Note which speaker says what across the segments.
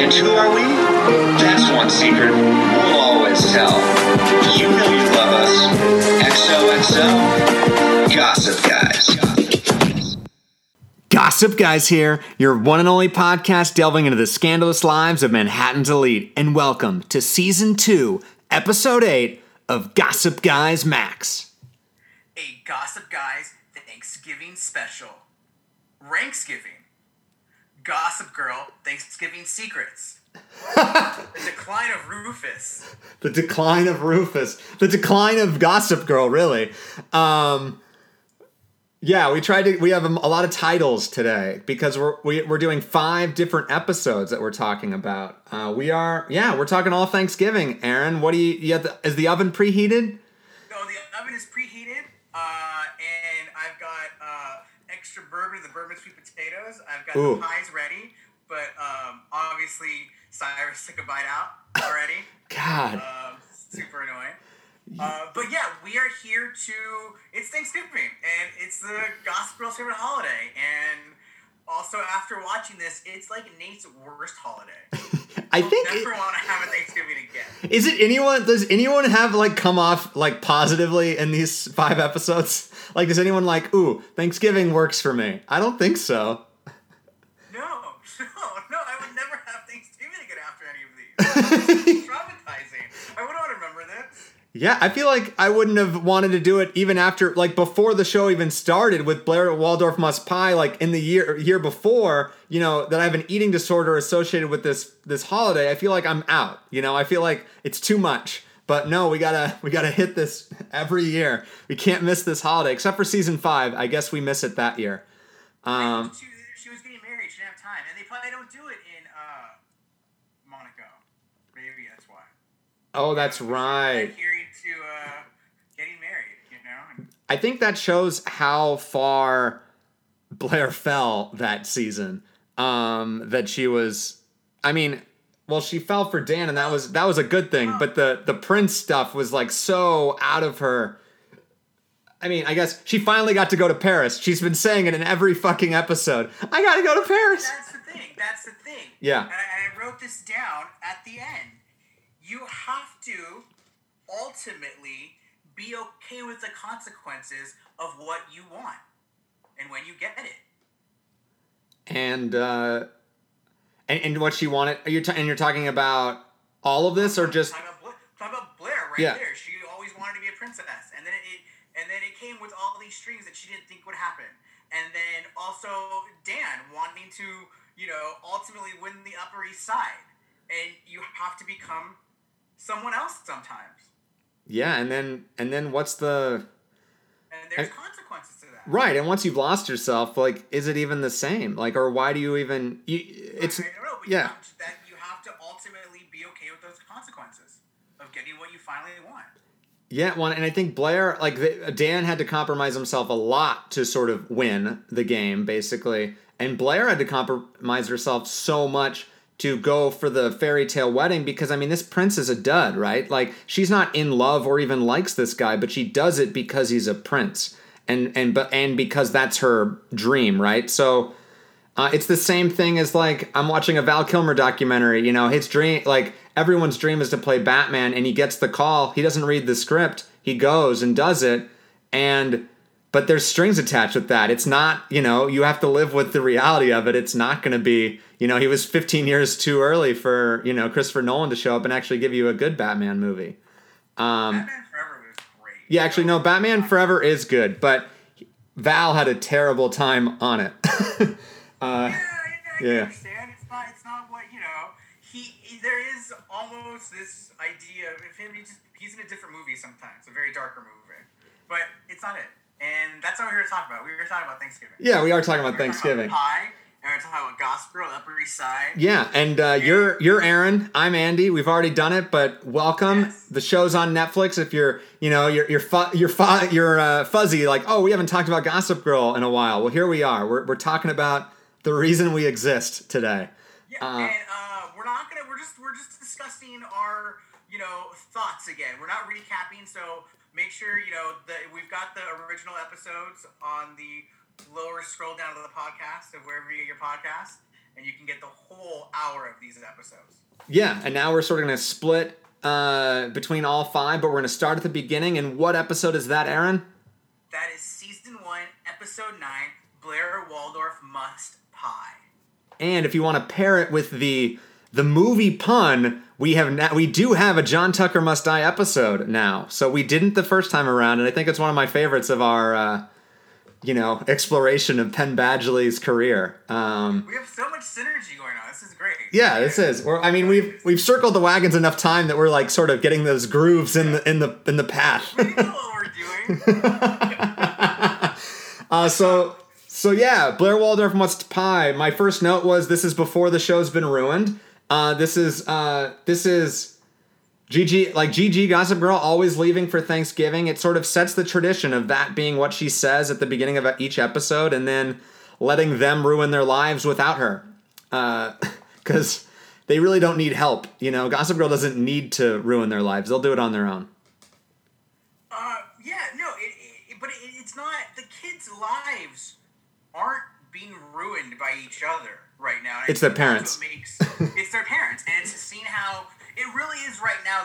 Speaker 1: And who are we? That's one secret we'll always tell. You know you love us. XOXO, Gossip Guys.
Speaker 2: Gossip Guys here, your one and only podcast delving into the scandalous lives of Manhattan's elite. And welcome to season two, episode eight of Gossip Guys Max.
Speaker 3: a Gossip Guys Thanksgiving special. Ranksgiving. Gossip Girl Thanksgiving Secrets. the decline of Rufus.
Speaker 2: The decline of Rufus, the decline of Gossip Girl, really. Um, yeah, we tried to. We have a, lot of titles today because we're we, we're doing five different episodes that we're talking about. Uh, we are, yeah, we're talking all Thanksgiving. Aaron, what do you? you have the, is the oven preheated?
Speaker 3: No, the oven is preheated, uh, and I've got uh, extra bourbon, the bourbon sweet potatoes. I've got
Speaker 2: Ooh.
Speaker 3: the pies ready, but um, obviously Cyrus took a bite out already.
Speaker 2: God,
Speaker 3: um, super annoying. Uh, but yeah, we are here to. It's Thanksgiving, and it's the Gossip Girl's favorite holiday. And also, after watching this, it's like Nate's worst holiday.
Speaker 2: I think. it-
Speaker 3: Never want to have a Thanksgiving again.
Speaker 2: Is it anyone? Does anyone have like come off like positively in these five episodes? Like, does anyone like, ooh, Thanksgiving works for me? I don't think so.
Speaker 3: No, no, no. I would never have Thanksgiving again after any of these.
Speaker 2: Yeah, I feel like I wouldn't have wanted to do it even after, like, before the show even started with Blair Waldorf Must Pie, like in the year year before. You know that I have an eating disorder associated with this this holiday. I feel like I'm out. You know, I feel like it's too much. But no, we gotta we gotta hit this every year. We can't miss this holiday, except for season five. I guess we miss it that year. Um,
Speaker 3: she, she was getting married. She didn't have time, and they probably don't do it in uh, Monaco. Maybe that's why.
Speaker 2: Oh, that's right.
Speaker 3: Adhering to uh, getting married, you know.
Speaker 2: I think that shows how far Blair fell that season. Um, that she was, I mean, well, she fell for Dan, and that was that was a good thing. But the the Prince stuff was like so out of her. I mean, I guess she finally got to go to Paris. She's been saying it in every fucking episode. I gotta go to Paris.
Speaker 3: that's the thing. That's the thing.
Speaker 2: Yeah.
Speaker 3: And I, I wrote this down at the end. You have to ultimately be okay with the consequences of what you want, and when you get it.
Speaker 2: And uh, and, and what she wanted. Are you ta- and you're talking about all of this, or just
Speaker 3: Talk about, talk about Blair right
Speaker 2: Yeah.
Speaker 3: there. She always wanted to be a princess, and then it, and then it came with all these strings that she didn't think would happen, and then also Dan wanting to, you know, ultimately win the Upper East Side, and you have to become someone else sometimes,
Speaker 2: yeah? And then and then what's the
Speaker 3: and there's
Speaker 2: I-
Speaker 3: consequences to that.
Speaker 2: Right, and once you've lost yourself, like, is it even the same? Like, or why do you even? You, it's
Speaker 3: I know,
Speaker 2: yeah,
Speaker 3: you that you have to ultimately be okay with those consequences of getting what you finally want.
Speaker 2: yeah. One, and I think Blair, like, Dan had to compromise himself a lot to sort of win the game, basically, and Blair had to compromise herself so much to go for the fairy tale wedding because I mean, this prince is a dud, right? Like, she's not in love or even likes this guy, but she does it because he's a prince, and and but and because that's her dream, right? So. Uh, it's the same thing as like I'm watching a Val Kilmer documentary. You know, his dream, like everyone's dream, is to play Batman, and he gets the call. He doesn't read the script. He goes and does it, and but there's strings attached with that. It's not, you know, you have to live with the reality of it. It's not going to be, you know, he was 15 years too early for you know Christopher Nolan to show up and actually give you a good Batman movie. Um,
Speaker 3: Batman Forever was great.
Speaker 2: yeah, actually, no, Batman Forever is good, but Val had a terrible time on it. uh,
Speaker 3: Yeah, yeah, I
Speaker 2: Yeah.
Speaker 3: understand. It's not. It's not what you know. He, he- there is almost this idea of him. He just he's in a different movie sometimes, a very darker movie, but it's not it. And that's what we were talking about. We were talking about Thanksgiving.
Speaker 2: yeah, we are talking about
Speaker 3: We were talking
Speaker 2: Thanksgiving.
Speaker 3: about pie, and we were talking about Gossip Girl, Upper East Side.
Speaker 2: Yeah, and uh, you're you're Aaron. I'm Andy. We've already done it, but welcome.
Speaker 3: Yes.
Speaker 2: The show's on Netflix. If you're you know you're you're fu- you're, fu- you're uh, fuzzy, like oh we haven't talked about Gossip Girl in a while. Well, here we are. We're we're talking about the reason we exist today.
Speaker 3: Yeah,
Speaker 2: Uh,
Speaker 3: and uh, we're not gonna. We're just we're just discussing our you know thoughts again. We're not recapping, so make sure you know that we've got the original episodes on the lower scroll down to the podcast of wherever you get your podcast, and you can get the whole hour of these episodes.
Speaker 2: Yeah, and now we're sort of going to split uh, between all five, but we're going to start at the beginning. And what episode is that, Aaron?
Speaker 3: That is season one, episode nine. Blair Waldorf must pie.
Speaker 2: And if you want to pair it with the the movie pun, we have now, we do have a John Tucker Must Die episode now. So we didn't the first time around, and I think it's one of my favorites of our uh, you know exploration of Penn Badgley's career. Um,
Speaker 3: We have so much synergy going on. This is great.
Speaker 2: yeah, this is. We're, I mean, we've we've circled the wagons enough time that we're like sort of getting those grooves in the in the in the path.
Speaker 3: We know what we're doing.
Speaker 2: Uh, so so yeah, Blair Waldorf must pie. My first note was this is before the show's been ruined. Uh, this is uh, this is Gigi like Gigi Gossip Girl always leaving for Thanksgiving. It sort of sets the tradition of that being what she says at the beginning of each episode, and then letting them ruin their lives without her, because they really don't need help. You know, Gossip Girl doesn't need to ruin their lives; they'll do it on their own.
Speaker 3: Uh, yeah, no, it, it, but it, it's not. The kids' lives aren't being ruined by each other right now. and
Speaker 2: It's their parents.
Speaker 3: makes,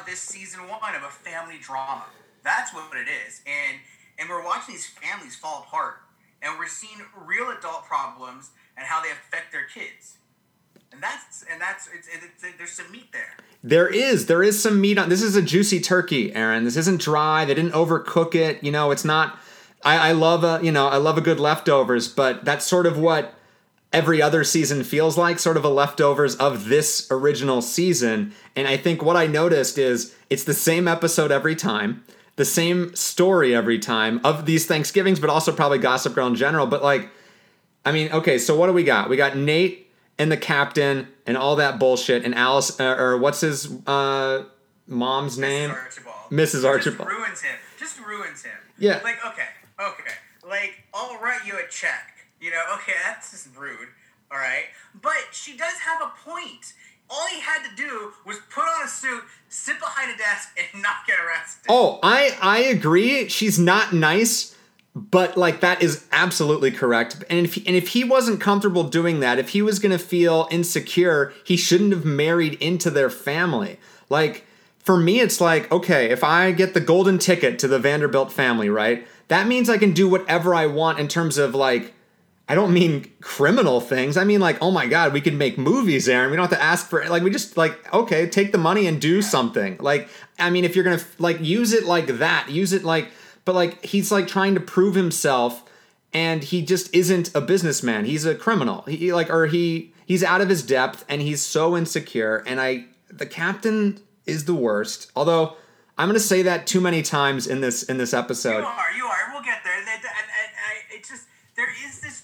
Speaker 3: This season one of a family drama. That's what it is, and and we're watching these families fall apart, and we're seeing real adult problems and how they affect their kids. And that's and that's it's, it's, it's, there's some meat there.
Speaker 2: There is. There is some meat on. This is a juicy turkey, Aaron. This isn't dry. They didn't overcook it. You know, it's not. I, I love a you know I love a good leftovers, but that's sort of what every other season feels like, sort of a leftovers of this original season. And I think what I noticed is it's the same episode every time, the same story every time of these Thanksgivings, but also probably Gossip Girl in general. But like, I mean, okay, so what do we got? We got Nate and the captain and all that bullshit, and Alice, uh, or what's his uh, mom's name?
Speaker 3: Mrs. Archibald.
Speaker 2: Mrs. Archibald.
Speaker 3: Just ruins him. Just ruins him.
Speaker 2: Yeah.
Speaker 3: Like, okay, okay. Like, I'll write you a check. You know, okay, that's just rude. All right. But she does have a point. All he had to do was put on a suit, sit behind a desk, and not get arrested.
Speaker 2: Oh, I I agree. She's not nice, but like that is absolutely correct. And if he, and if he wasn't comfortable doing that, if he was to feel insecure, he shouldn't have married into their family. Like for me it's like, okay, if I get the golden ticket to the Vanderbilt family, right? That means I can do whatever I want in terms of like I don't mean criminal things. I mean like, oh my god, we can make movies, Aaron. We don't have to ask for like we just like okay, take the money and do something. Like I mean, if you're gonna like use it like that, use it like, but like he's like trying to prove himself, and he just isn't a businessman. He's a criminal. He like or he he's out of his depth, and he's so insecure. And I the captain is the worst. Although I'm gonna say that too many times in this in this episode.
Speaker 3: You are, you are. We'll get there. I, it just there is this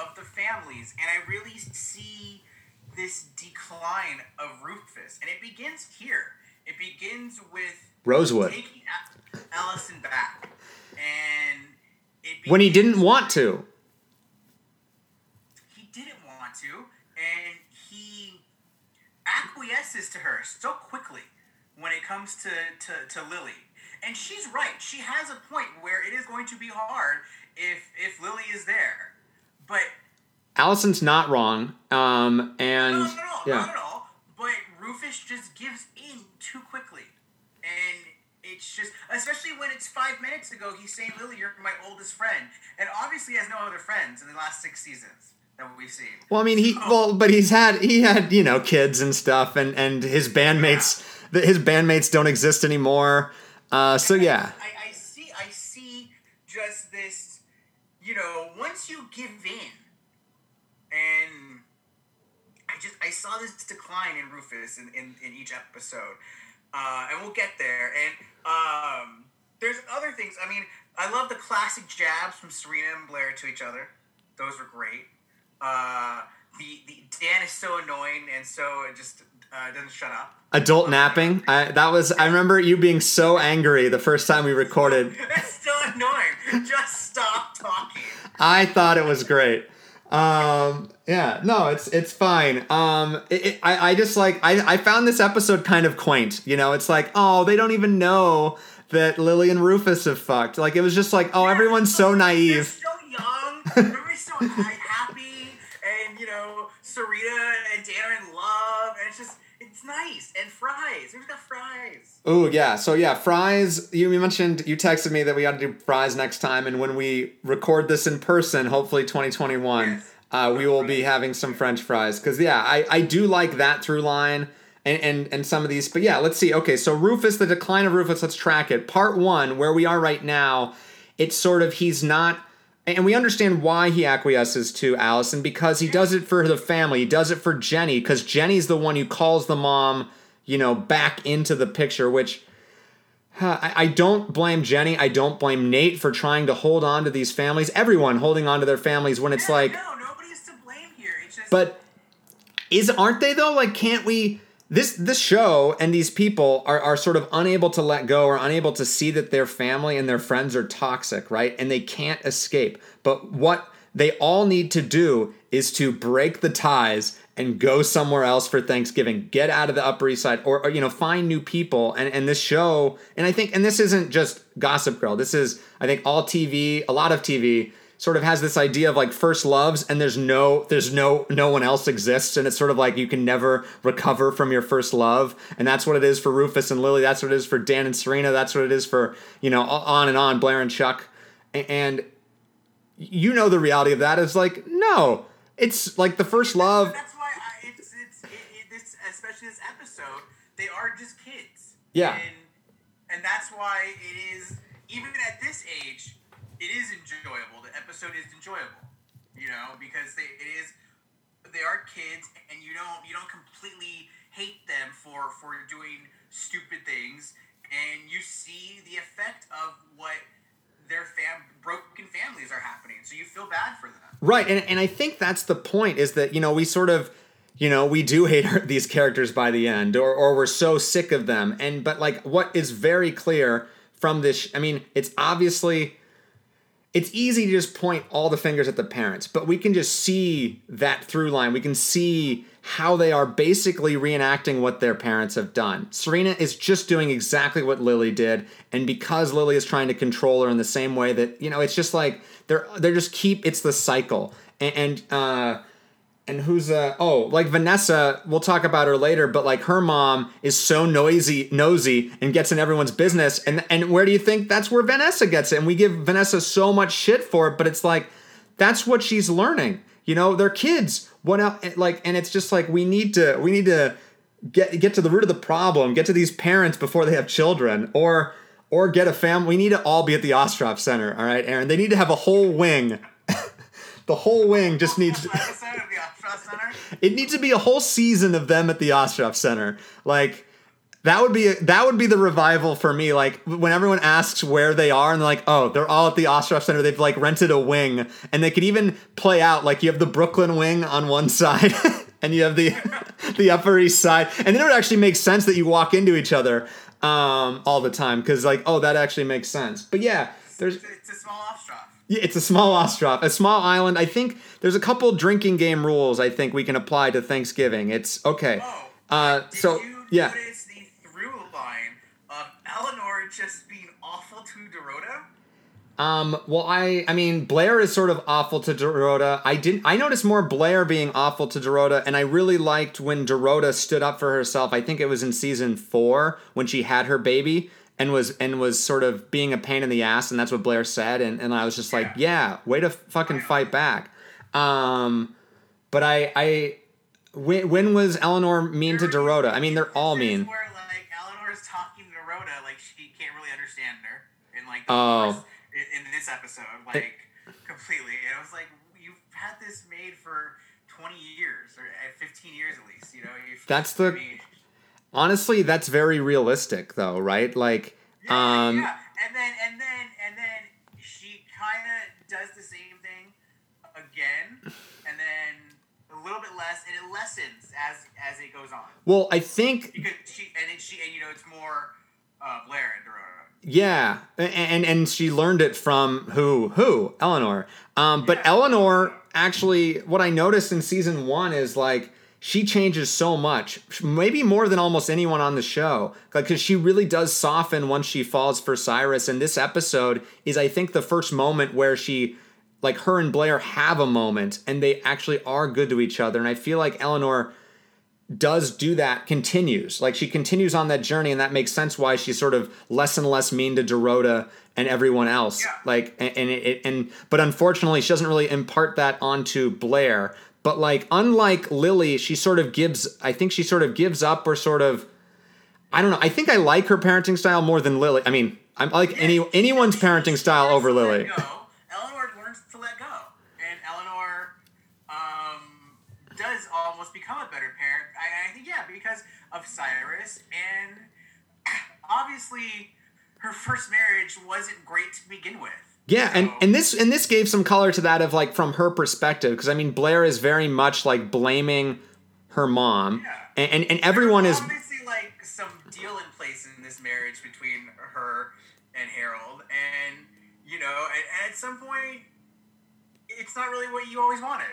Speaker 3: of the families, and I really see this decline of Rufus, and it begins here. It begins with
Speaker 2: Rosewood.
Speaker 3: taking Allison back, and it
Speaker 2: When he didn't want to.
Speaker 3: he didn't want to, and he acquiesces to her so quickly when it comes to, to, to Lily. And she's right. She has a point where it is going to be hard if if Lily is there. But
Speaker 2: Allison's not wrong. Um, and
Speaker 3: no, no, no,
Speaker 2: yeah.
Speaker 3: not at all. But Rufus just gives in too quickly. And it's just, especially when it's five minutes ago, he's saying, Lily, you're my oldest friend. And obviously he has no other friends in the last six seasons that we've seen.
Speaker 2: Well, I mean, he well, but he's had he had you know kids and stuff, and and his bandmates, the, his bandmates don't exist anymore. Uh, so yeah,
Speaker 3: I, I see I see just you know, once you give in and I just I saw this decline in Rufus in, in, in each episode. Uh, and we'll get there. And um, there's other things. I mean, I love the classic jabs from Serena and Blair to each other. Those were great. Uh, the, the Dan is so annoying and so just uh, doesn't shut up.
Speaker 2: adult napping. I, that was I remember you being so angry the first time we recorded.
Speaker 3: it's still annoying. Just stop talking.
Speaker 2: I thought it was great. Um, yeah, no, it's it's fine. Um, it, it, I I just like I I found this episode kind of quaint. You know, it's like oh they don't even know that Lily and Rufus have fucked. Like it was just like oh everyone's so naive.
Speaker 3: They're so young. Everybody's so happy and you know Serena and Dan are in and it's just it's nice. And fries, who's got fries?
Speaker 2: Oh yeah, so yeah, fries. You mentioned you texted me that we got to do fries next time, and when we record this in person, hopefully 2021,
Speaker 3: Yes.
Speaker 2: uh, we will be having some French fries. Because yeah, I I do like that through line. And, and, and some of these, but yeah, let's see. Okay, so Rufus, the decline of Rufus, let's track it. Part one, where we are right now, it's sort of he's not and we understand why he acquiesces to Allison because he does it for the family. He does it for Jenny because Jenny's the one who calls the mom, you know, back into the picture. Which huh, I, I don't blame Jenny. I don't blame Nate for trying to hold on to these families. Everyone holding on to their families when it's
Speaker 3: Yeah,
Speaker 2: like,
Speaker 3: no, nobody's to blame here. It's just
Speaker 2: but is aren't they though? Like, can't we? This this show and these people are are sort of unable to let go or unable to see that their family and their friends are toxic, right? And they can't escape. But what they all need to do is to break the ties and go somewhere else for Thanksgiving. Get out of the Upper East Side, or, or you know, find new people. And and this show, and I think, and this isn't just Gossip Girl. This is, I think, all TV, a lot of TV sort of has this idea of like first loves and there's no there's no no one else exists and it's sort of like you can never recover from your first love and that's what it is for Rufus and Lily that's what it is for Dan and Serena that's what it is for you know on and on Blair and Chuck and you know the reality of that is like no it's like the first love
Speaker 3: That's why I, it's it's it, it, this especially this episode. They are just kids.
Speaker 2: Yeah.
Speaker 3: And and that's why it is even at this age, it is episode is enjoyable. You know because they it is they are kids and you don't you don't completely hate them for for doing stupid things. And you see the effect of what their fam broken families are happening. So you feel bad for them.
Speaker 2: Right, and and I think that's the point is that you know we sort of you know we do hate these characters by the end or or we're so sick of them. And but like what is very clear from this I mean it's obviously it's easy to just point all the fingers at the parents but we can just see that through line. We can see how they are basically reenacting what their parents have done. Serena is just doing exactly what lily did and because lily is trying to control her in the same way that you know it's just like they're they're just keep it's the cycle. And, and uh and who's uh oh like Vanessa we'll talk about her later but like her mom is so noisy nosy and gets in everyone's business. And and where do you think that's where Vanessa gets it? And we give Vanessa so much shit for it but it's like that's what she's learning. You know they're kids. What else like and it's just like we need to we need to get get to the root of the problem get to these parents before they have children or or get a family we need to all be at the Ostroff Center all right Aaron? They need to have a whole wing. The whole wing just needs to
Speaker 3: episode of the Ostroff Center
Speaker 2: it needs to be a whole season of them at the Ostroff Center. Like that would be that would be the revival for me. Like when everyone asks where they are and they're like, "Oh, they're all at the Ostroff Center. They've like rented a wing." And they could even play out like you have the Brooklyn wing on one side and you have the the Upper East Side. And then it would actually make sense that you walk into each other um all the time cuz like, "Oh, that actually makes sense." But yeah, there's
Speaker 3: it's, it's a small Ostroff
Speaker 2: yeah, it's a small Ostroff, a small island. I think there's a couple drinking game rules I think we can apply to Thanksgiving. It's okay.
Speaker 3: Oh,
Speaker 2: Uh,
Speaker 3: did
Speaker 2: so
Speaker 3: you
Speaker 2: yeah,
Speaker 3: notice the through line of Eleanor just being awful to Dorota?
Speaker 2: um, well, I, I mean, Blair is sort of awful to Dorota. I didn't, I noticed more Blair being awful to Dorota, and I really liked when Dorota stood up for herself. I think it was in season four when she had her baby and was and was sort of being a pain in the ass, and that's what Blair said, and and I was just like, yeah, way to fucking fight back. Um, but I, I, when, when was Eleanor mean to Dorota? I mean, they're all mean.
Speaker 3: Where like Eleanor's talking to Dorota like she can't really understand her in like
Speaker 2: Oh.
Speaker 3: first, in, in this episode like completely. And I was like, you've had this maid for twenty years or uh, fifteen years at least. You know,
Speaker 2: That's the-
Speaker 3: I mean,
Speaker 2: Honestly, that's very realistic, though, right? Like,
Speaker 3: Yeah,
Speaker 2: um,
Speaker 3: yeah. And then and then and then she kind of does the same thing again, and then a little bit less, and it lessens as as it goes on
Speaker 2: well, I think
Speaker 3: because she and it, she and you know it's more uh, Blair and Dorota.
Speaker 2: Yeah, a- and and she learned it from who? Who? Eleanor. Um, but
Speaker 3: Yeah.
Speaker 2: Eleanor actually, what I noticed in season one is like she changes so much, maybe more than almost anyone on the show, because she really does soften once she falls for Cyrus. And this episode is, I think, the first moment where she like her and Blair have a moment and they actually are good to each other. And I feel like Eleanor does do that, continues. Like she continues on that journey, and that makes sense why she's sort of less and less mean to Dorota and everyone else.
Speaker 3: Yeah.
Speaker 2: Like and and, it, and but unfortunately, she doesn't really impart that onto Blair. But like unlike Lily, she sort of gives. I think she sort of gives up or sort of. I don't know. I think I like her parenting style more than Lily. I mean, I'm like any anyone's parenting style over Lily.
Speaker 3: go. Eleanor learns to let go, and Eleanor um, does almost become a better parent. I, I think yeah, because of Cyrus, and obviously her first marriage wasn't great to begin with.
Speaker 2: Yeah, and and this and this gave some color to that of like from her perspective because I mean Blair is very much like blaming her mom,
Speaker 3: Yeah.
Speaker 2: and, and and everyone
Speaker 3: There's
Speaker 2: is
Speaker 3: obviously like some deal in place in this marriage between her and Harold, and you know, and, and at some point, it's not really what you always wanted.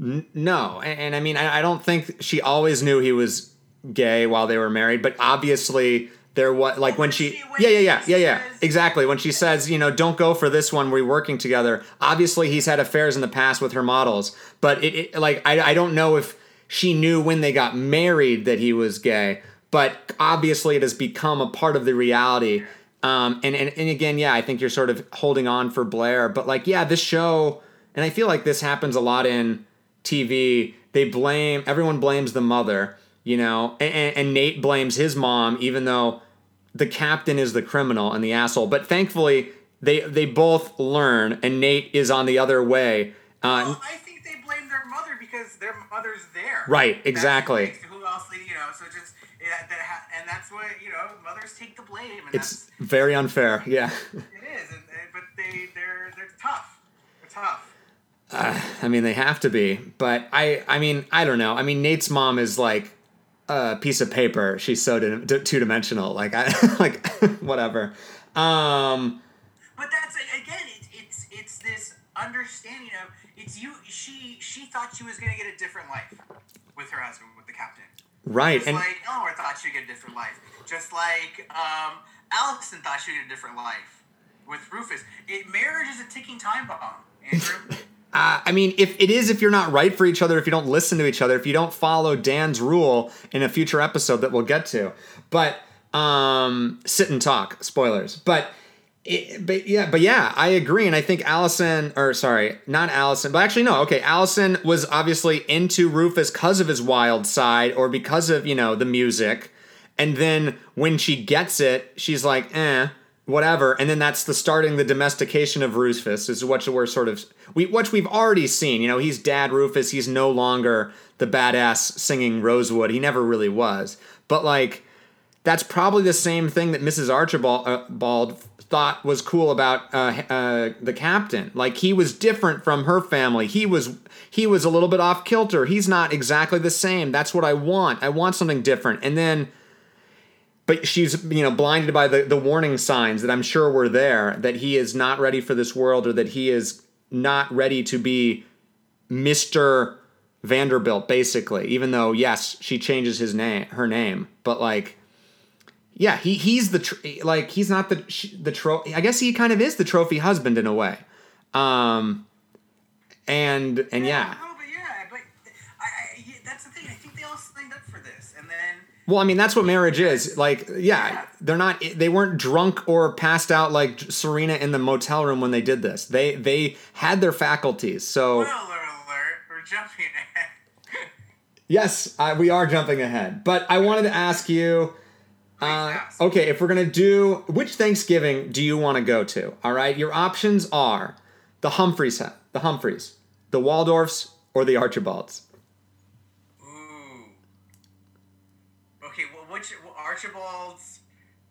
Speaker 2: N- No, and, and I mean, I, I don't think she always knew he was gay while they were married, but obviously there was like when she, yeah, yeah, yeah, yeah, yeah, exactly. When she says, you know, don't go for this one, we're working together. Obviously, he's had affairs in the past with her models, but it, it like I, I don't know if she knew when they got married that he was gay, but obviously it has become a part of the reality. Um, and, and and again, yeah, I think you're sort of holding on for Blair, but like, yeah, this show, and I feel like this happens a lot in TV. They blame everyone blames the mother, you know, and, and, Nate blames his mom, even though the captain is the criminal and the asshole. But thankfully, they they both learn, and Nate is on the other way. Uh,
Speaker 3: Well, I think they blame their mother because their mother's there.
Speaker 2: Right, exactly.
Speaker 3: Who else? You know, so just yeah, that ha- and that's what you know. Mothers take the blame, and
Speaker 2: it's very unfair. Yeah.
Speaker 3: it is. And, and, but they they're they're tough. They're tough.
Speaker 2: I mean, they have to be, but I, I mean, I don't know. I mean, Nate's mom is like a piece of paper. She's so two dimensional. Like, I, like, whatever. Um,
Speaker 3: But that's again, it, it's it's this understanding of it's you. She she thought she was gonna get a different life with her husband, with the captain.
Speaker 2: right,
Speaker 3: Just
Speaker 2: and
Speaker 3: like Eleanor thought she'd get a different life. Just like um, Allison thought she'd get a different life with Rufus. It marriage is a ticking time bomb, Andrew.
Speaker 2: uh, I mean, if it is, if you're not right for each other, if you don't listen to each other, if you don't follow Dan's rule in a future episode that we'll get to, but um, sit and talk. Spoilers, but. It, but yeah, but yeah, I agree, and I think Allison, or sorry, not Allison, but actually no, okay, Allison was obviously into Rufus because of his wild side, or because of you know the music, and then when she gets it, she's like, eh, whatever, and then that's the starting the domestication of Rufus is what we're sort of we what we've already seen. You know, he's Dad Rufus. He's no longer the badass singing Rosewood. He never really was, but like that's probably the same thing that Mrs. Archibald uh, Bald thought was cool about uh, uh, the captain. Like he was different from her family. He was he was a little bit off kilter. He's not exactly the same. That's what I want. I want something different. And then, but she's you know blinded by the the warning signs that I'm sure were there that he is not ready for this world or that he is not ready to be Mister Vanderbilt. Basically, even though yes, she changes his name, her name, but like yeah, he he's the tr- like he's not the the trophy. I guess he kind of is the trophy husband in a way. Um, and and yeah,
Speaker 3: the thing. I think they all signed up for this, and then
Speaker 2: well, I mean that's what marriage is. Like, yeah,
Speaker 3: Yeah.
Speaker 2: they're not they weren't drunk or passed out like Serena in the motel room when they did this. They they had their faculties. So
Speaker 3: alert, alert, we're jumping ahead.
Speaker 2: yes, I, we are jumping ahead. But I wanted to ask you. Uh, okay, if we're gonna do which Thanksgiving do you want to go to? All right, your options are the Humphreys, the Humphreys, the Waldorfs, or the Archibalds.
Speaker 3: Ooh. Okay, well, which well, Archibald's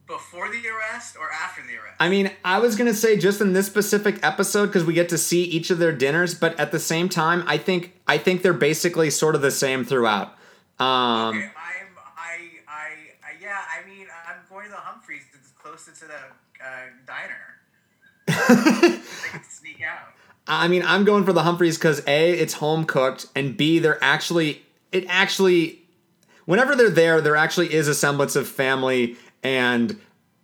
Speaker 3: before the arrest or after the arrest?
Speaker 2: I mean, I was gonna say just in this specific episode because we get to see each of their dinners, but at the same time, I think I think they're basically sort of the same throughout. Um,
Speaker 3: Okay, I'm, I, I, I, yeah, I mean, I'm going to the Humphreys. It's closer to the uh, diner. I can sneak out.
Speaker 2: I mean, I'm going for the Humphreys because a, it's home cooked, and b, they're actually it actually, whenever they're there, there actually is a semblance of family and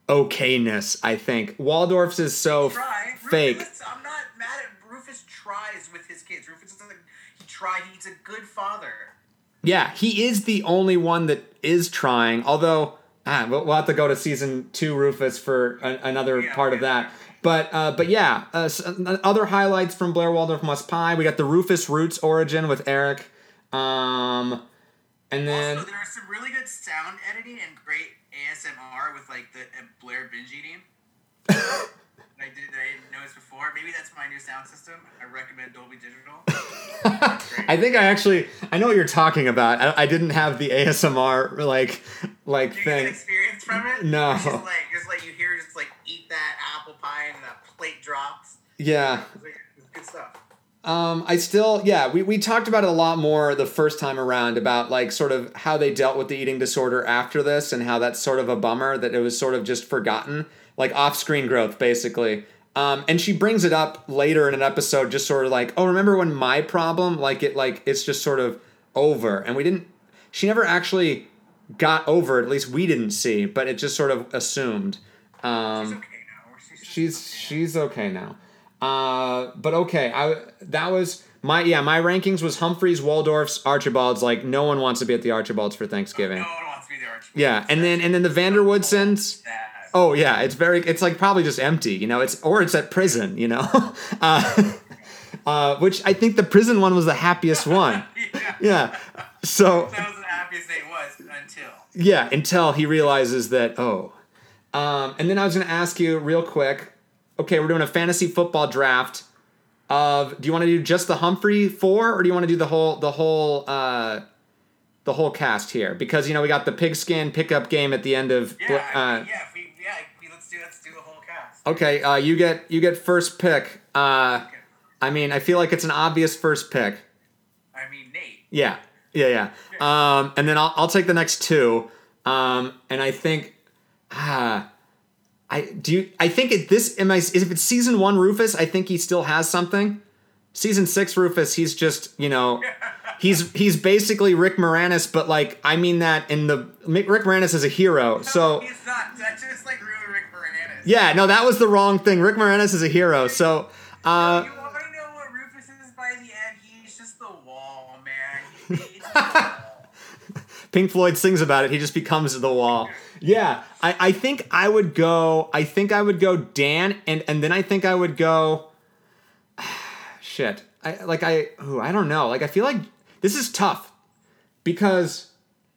Speaker 2: okayness. I think Waldorf's is so
Speaker 3: Try.
Speaker 2: fake.
Speaker 3: Rufus, I'm not mad at Rufus tries with his kids. Rufus it's like he try. He's a good father.
Speaker 2: Yeah, he is the only one that is trying. Although, ah, we'll, we'll have to go to season two, Rufus, for a, another
Speaker 3: Yeah,
Speaker 2: part of that. But uh, but yeah, uh, other highlights from Blair Waldorf Must Pie. We got the Rufus Roots origin with Eric, um, and then
Speaker 3: also, there was some really good sound editing and great ASMR with like the uh, Blair binge eating. I did. I didn't notice before. Maybe that's my new sound system. I recommend Dolby Digital.
Speaker 2: I think I actually I know what you're talking about. I, I didn't have the ASMR like like
Speaker 3: you
Speaker 2: thing.
Speaker 3: experience from it?
Speaker 2: No.
Speaker 3: It's just like just like you hear, just like eat that apple pie and the plate drops.
Speaker 2: Yeah.
Speaker 3: It's, like, it's good stuff.
Speaker 2: Um, I still, yeah, we, we talked about it a lot more the first time around about like sort of how they dealt with the eating disorder after this and how that's sort of a bummer that it was sort of just forgotten, like off screen growth, basically. Um, and she brings it up later in an episode, just sort of like, oh, remember when my problem, like it, like it's just sort of over. And we didn't, she never actually got over it, at least we didn't see, but it just sort of assumed. Um,
Speaker 3: She's okay now. She's,
Speaker 2: she's she's okay now. Uh, but okay, I that was my yeah my rankings was Humphreys, Waldorf's, Archibald's. Like no one wants to be at the Archibalds for Thanksgiving.
Speaker 3: no one wants to be the arch.
Speaker 2: Yeah, and then and then the Vanderwoodsons. Oh yeah, it's very it's like probably just empty, you know. It's or it's at prison, you know. uh, uh, which I think the prison one was the happiest one.
Speaker 3: yeah.
Speaker 2: Yeah. So
Speaker 3: That was the happiest day it was until.
Speaker 2: yeah, until he realizes that oh. Um, and then I was going to ask you real quick. Okay, we're doing a fantasy football draft. Of do you want to do just the Humphrey four, or do you want to do the whole the whole uh, the whole cast here? Because you know we got the pigskin pickup game at the end of.
Speaker 3: Yeah, I
Speaker 2: uh,
Speaker 3: mean, yeah, if we, yeah, we, let's do let's do the whole cast.
Speaker 2: Okay, uh, you get you get first pick. Uh,
Speaker 3: Okay.
Speaker 2: I mean, I feel like it's an obvious first pick.
Speaker 3: I mean, Nate.
Speaker 2: Yeah, yeah, yeah. Um, and then I'll, I'll take the next two. Um, and I think, ah, I do. You, I think it this am I if it's season one Rufus, I think he still has something. Season six Rufus, he's just you know, he's he's basically Rick Moranis, but like I mean that in the Rick Moranis is a hero. So
Speaker 3: he's not. That's just like really Rick Moranis.
Speaker 2: yeah, no, that was the wrong thing. Rick Moranis is a hero. So. Uh,
Speaker 3: you want to know what Rufus is by the end? He's just the wall, man. He the wall.
Speaker 2: Pink Floyd sings about it. He just becomes the wall. Yeah, I, I think I would go. I think I would go Dan, and and then I think I would go. Shit, I like I. Ooh, I don't know. Like I feel like this is tough because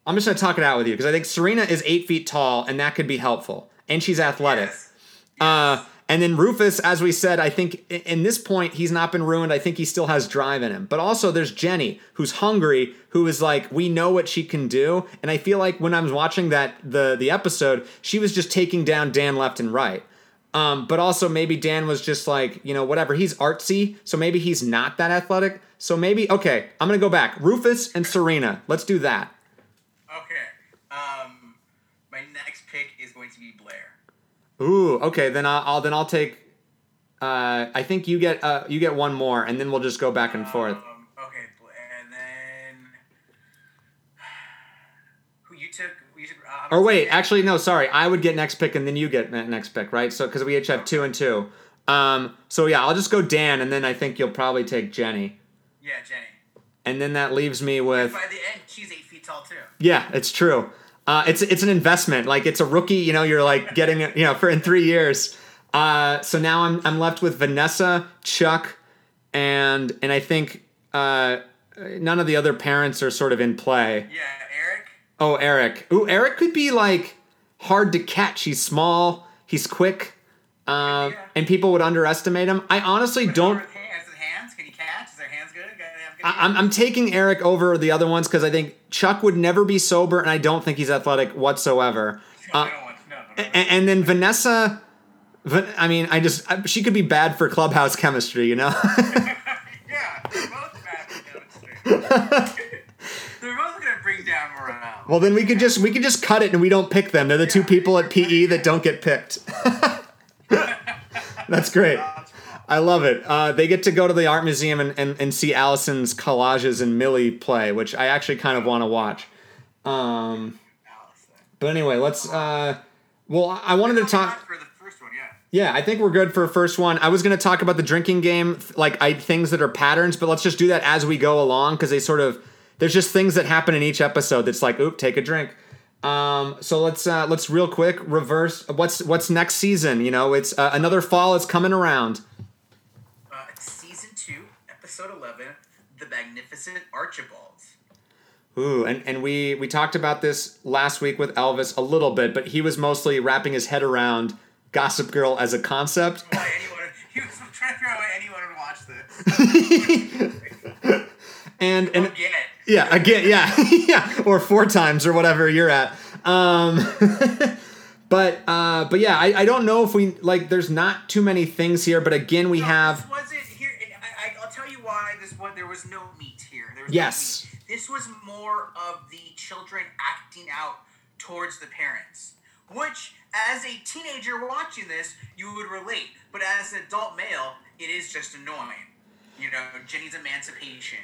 Speaker 2: I'm just gonna talk it out with you because I think Serena is eight feet tall, and that could be helpful, and she's athletic.
Speaker 3: Yes.
Speaker 2: Uh, and then Rufus, as we said, I think in this point he's not been ruined. I think he still has drive in him. But also there's Jenny, who's hungry, who is like, we know what she can do. And I feel like when I was watching that the the episode, she was just taking down Dan left and right. Um, but also maybe Dan was just like, you know, whatever. He's artsy, so maybe he's not that athletic. So maybe okay, I'm gonna go back. Rufus and Serena. Let's do that.
Speaker 3: Okay. Um, my next pick is going to be Blair.
Speaker 2: Ooh, okay. Then I'll, I'll then I'll take. Uh, I think you get uh, you get one more, and then we'll just go back and forth.
Speaker 3: Um, okay, and then who you took? You took. Uh,
Speaker 2: Or wait, actually, no. Sorry, I would get next pick, and then you get next pick, right? So because we each have two and two. Um, so yeah, I'll just go Dan, and then I think you'll probably take Jenny,
Speaker 3: Yeah, Jenny.
Speaker 2: and then that leaves me with.
Speaker 3: By the end, she's eight feet tall too.
Speaker 2: Yeah, it's true. Uh, it's it's an investment. Like it's a rookie. You know, you're like getting it. You know, for in three years. Uh, so now I'm I'm left with Vanessa, Chuck, and and I think uh, none of the other parents are sort of in play.
Speaker 3: Yeah, Eric.
Speaker 2: Oh, Eric. Ooh, Eric could be like hard to catch. He's small. He's quick. Um,
Speaker 3: Yeah.
Speaker 2: and people would underestimate him. I honestly don't.
Speaker 3: With hands, with hands, can he catch? Is their hands good? Gotta have good
Speaker 2: I- I'm, I'm taking Eric over the other ones because I think Chuck would never be sober, and I don't think he's athletic whatsoever. Uh,
Speaker 3: want no, no, no.
Speaker 2: and, and then Vanessa, Van- I mean, I just she could be bad for clubhouse chemistry, you know.
Speaker 3: yeah, they're both bad for chemistry. they're both gonna bring down morale.
Speaker 2: well, then we could just we could just cut it, and we don't pick them. They're the two people at PE that don't get picked. That's great. I love it. Uh, they get to go to the art museum and, and, and see Allison's collages and Millie play, which I actually kind of want to watch. Um, but anyway, let's. Uh, well, I wanted to
Speaker 3: That's all we
Speaker 2: talk.
Speaker 3: for the first one, yeah.
Speaker 2: Yeah, I think we're good for a first one. I was going to talk about the drinking game, like I, things that are patterns, but let's just do that as we go along because they sort of there's just things that happen in each episode that's like, oop, take a drink. Um, so let's uh, let's real quick reverse. What's what's next season? You know, it's uh, another fall is coming around.
Speaker 3: Uh, season two, episode eleven, the Magnificent Archibalds.
Speaker 2: Ooh, and, and we we talked about this last week with Elvis a little bit, but he was mostly wrapping his head around Gossip Girl as a concept.
Speaker 3: Why anyone? He was trying to figure out why anyone would watch this.
Speaker 2: and and
Speaker 3: Again.
Speaker 2: yeah, again, yeah, yeah, or four times or whatever you're at. Um, but uh, but yeah, I, I don't know if we like. There's not too many things here, but again, we
Speaker 3: No,
Speaker 2: have
Speaker 3: This wasn't here. I, I, I'll tell you why. This one there was no meat here. There was
Speaker 2: Yes.
Speaker 3: This was more of the children acting out towards the parents, which, as a teenager watching this, you would relate. But as an adult male, it is just annoying. You know, Jenny's emancipation.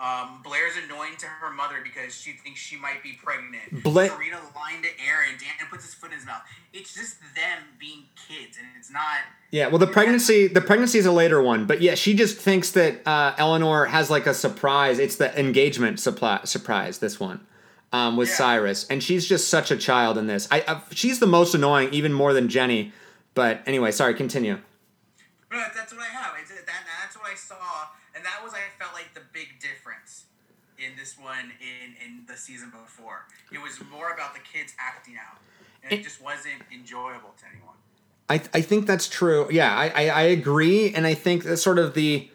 Speaker 3: Um, Blair's annoying to her mother because she thinks she might be pregnant.
Speaker 2: Bla-
Speaker 3: Serena lying to Aaron. Dan puts his foot in his mouth. It's just them being kids, and it's not.
Speaker 2: Yeah, well, the pregnancy the pregnancy is a later one, but yeah, she just thinks that uh, Eleanor has like a surprise. It's the engagement supply, surprise. This one um, with
Speaker 3: Yeah.
Speaker 2: Cyrus, and she's just such a child in this. I, I she's the most annoying, even more than Jenny. But anyway, sorry, continue.
Speaker 3: No, that's what I have. It's, that, that's what I saw, and that was I felt like the big difference in this one in in the season before. It was more about the kids acting out, and it,
Speaker 2: It-
Speaker 3: just wasn't enjoyable to anyone.
Speaker 2: I, I think that's true. Yeah, I, I, I agree, and I think that sort of the,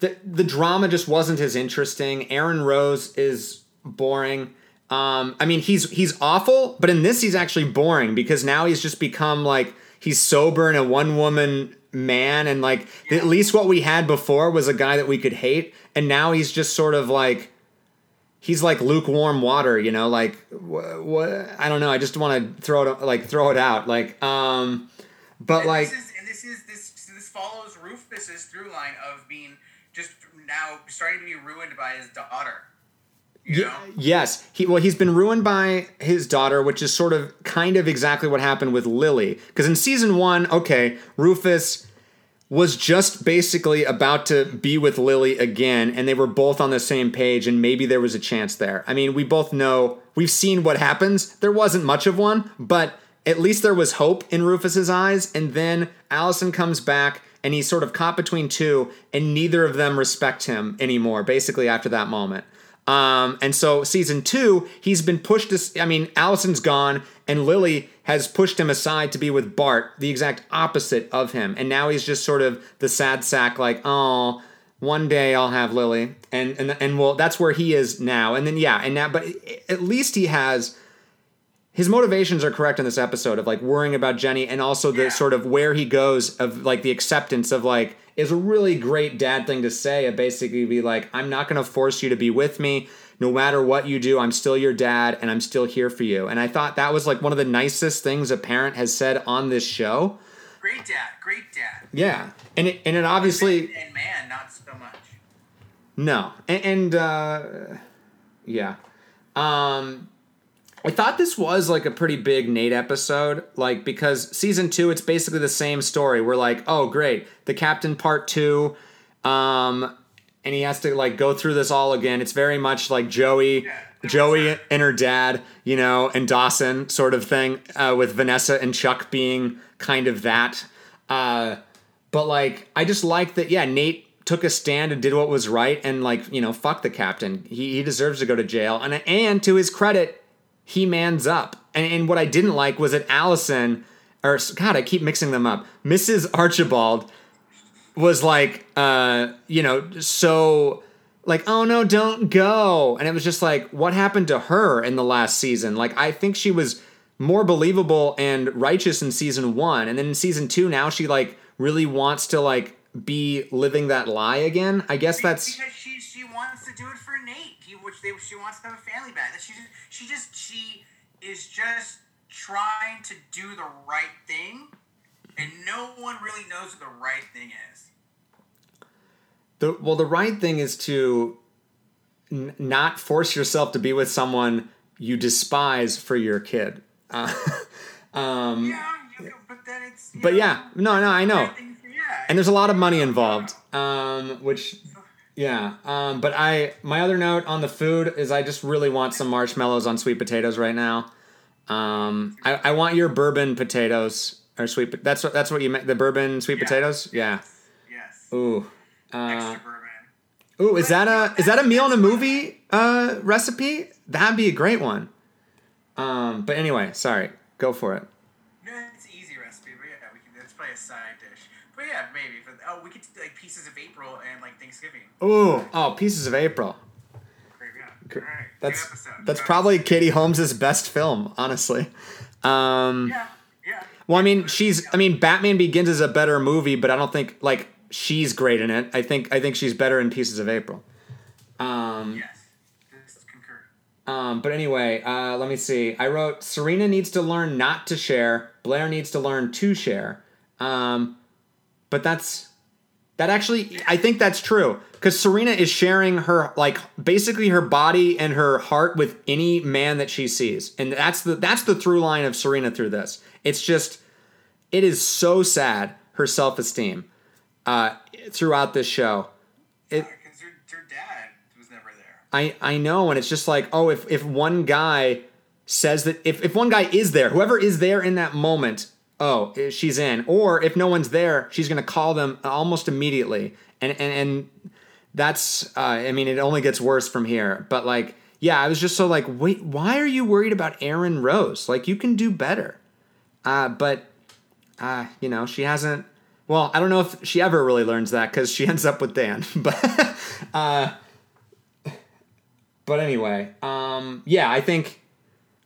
Speaker 2: the the drama just wasn't as interesting. Aaron Rose is boring. Um, I mean, he's he's awful, but in this he's actually boring because now he's just become like he's sober and a one woman man, and like at least what we had before was a guy that we could hate, and now he's just sort of like he's like lukewarm water, you know, like what, what I don't know. I just want to throw it like throw it out, like um, but
Speaker 3: And
Speaker 2: like
Speaker 3: this is and this is this this follows Rufus's through line of being just now starting to be ruined by his daughter. You
Speaker 2: Ye-
Speaker 3: know?
Speaker 2: yes, he well he's been ruined by his daughter, which is sort of kind of exactly what happened with Lily. Because in season one, okay, Rufus was just basically about to be with Lily again, and they were both on the same page, and maybe there was a chance there. I mean, we both know we've seen what happens. There wasn't much of one, but at least there was hope in Rufus's eyes. And then Allison comes back, and he's sort of caught between two, and neither of them respect him anymore. Basically, after that moment. Um, and so season two, he's been pushed. To, I mean, Allison's gone, and Lily has pushed him aside to be with Bart, the exact opposite of him. And now he's just sort of the sad sack, like, oh, one day I'll have Lily, and and and well, that's where he is now. And then yeah, and now, but at least he has. His motivations are correct in this episode of like worrying about Jenny and also the
Speaker 3: Yeah.
Speaker 2: sort of where he goes of like the acceptance of like is a really great dad thing to say. Of basically be like, I'm not going to force you to be with me. No matter what you do, I'm still your dad and I'm still here for you. And I thought that was like one of the nicest things a parent has said on this show.
Speaker 3: Great dad, great dad.
Speaker 2: Yeah. And it, and it obviously.
Speaker 3: and man, not so much.
Speaker 2: No, and, and uh, yeah, um, I thought this was like a pretty big Nate episode, like because season two, it's basically the same story. We're like, oh great, the captain part two, um, and he has to like go through this all again. It's very much like Joey,
Speaker 3: Yeah,
Speaker 2: Joey and her dad, you know, and Dawson sort of thing, uh, with Vanessa and Chuck being kind of that. Uh, but like, I just like that. Yeah, Nate took a stand and did what was right, and like, you know, fuck the captain. He he deserves to go to jail. And and to his credit, he mans up. And, and what I didn't like was that Allison, or God, I keep mixing them up. Mrs. Archibald was like, uh, you know, so like, oh no, don't go. And it was just like, what happened to her in the last season? Like, I think she was more believable and righteous in season one, and then in season two, now she like really wants to like be living that lie again. I guess that's
Speaker 3: because she she wants to do it for Nate, he, which they she wants to have a family back. That she just she just she is just trying to do the right thing, and no one really knows what the right thing is.
Speaker 2: the well. The right thing is to n- not force yourself to be with someone you despise for your kid. Uh, um,
Speaker 3: Yeah, you but then it's.
Speaker 2: But
Speaker 3: know,
Speaker 2: yeah, no, no, I know.
Speaker 3: Think- yeah,
Speaker 2: and there's a lot of money involved um which yeah um but i my other note on the food is i just really want some marshmallows on sweet potatoes right now um i, I want your bourbon potatoes or sweet that's what that's what you meant the bourbon sweet
Speaker 3: Yeah.
Speaker 2: potatoes yeah
Speaker 3: Yes.
Speaker 2: ooh uh,
Speaker 3: Extra bourbon.
Speaker 2: ooh is that a is that a meal in a movie uh recipe that'd be a great one um but anyway sorry go for it
Speaker 3: No, it's an easy recipe, but yeah, we can. That's probably a side dish. But yeah, maybe. But oh, we could do like pieces of April and like Thanksgiving.
Speaker 2: ooh oh pieces of april
Speaker 3: Great, yeah. All right.
Speaker 2: that's that's probably katie holmes's best film honestly um
Speaker 3: Yeah. Yeah.
Speaker 2: Well, I mean, she's. I mean, Batman Begins is a better movie, but I don't think like she's great in it. I think I think she's better in Pieces of April. Um,
Speaker 3: Yes. This concur.
Speaker 2: um, but anyway, uh, let me see. I wrote Serena needs to learn not to share. Blair needs to learn to share. Um, but that's that actually. I think that's true because Serena is sharing her like basically her body and her heart with any man that she sees, and that's the that's the through line of Serena through this. It's just it is so sad her self esteem uh, throughout this show. It
Speaker 3: Because your, your dad was never there.
Speaker 2: I I know, and it's just like, oh, if if one guy says that if if one guy is there, whoever is there in that moment, oh, she's in. Or if no one's there, she's gonna call them almost immediately, and and and that's uh, I mean, it only gets worse from here. But like, yeah, I was just so like, wait, why are you worried about Aaron Rose? Like, you can do better. Uh, but uh, you know, she hasn't. Well, I don't know if she ever really learns that because she ends up with Dan. But uh, but anyway, um, yeah, I think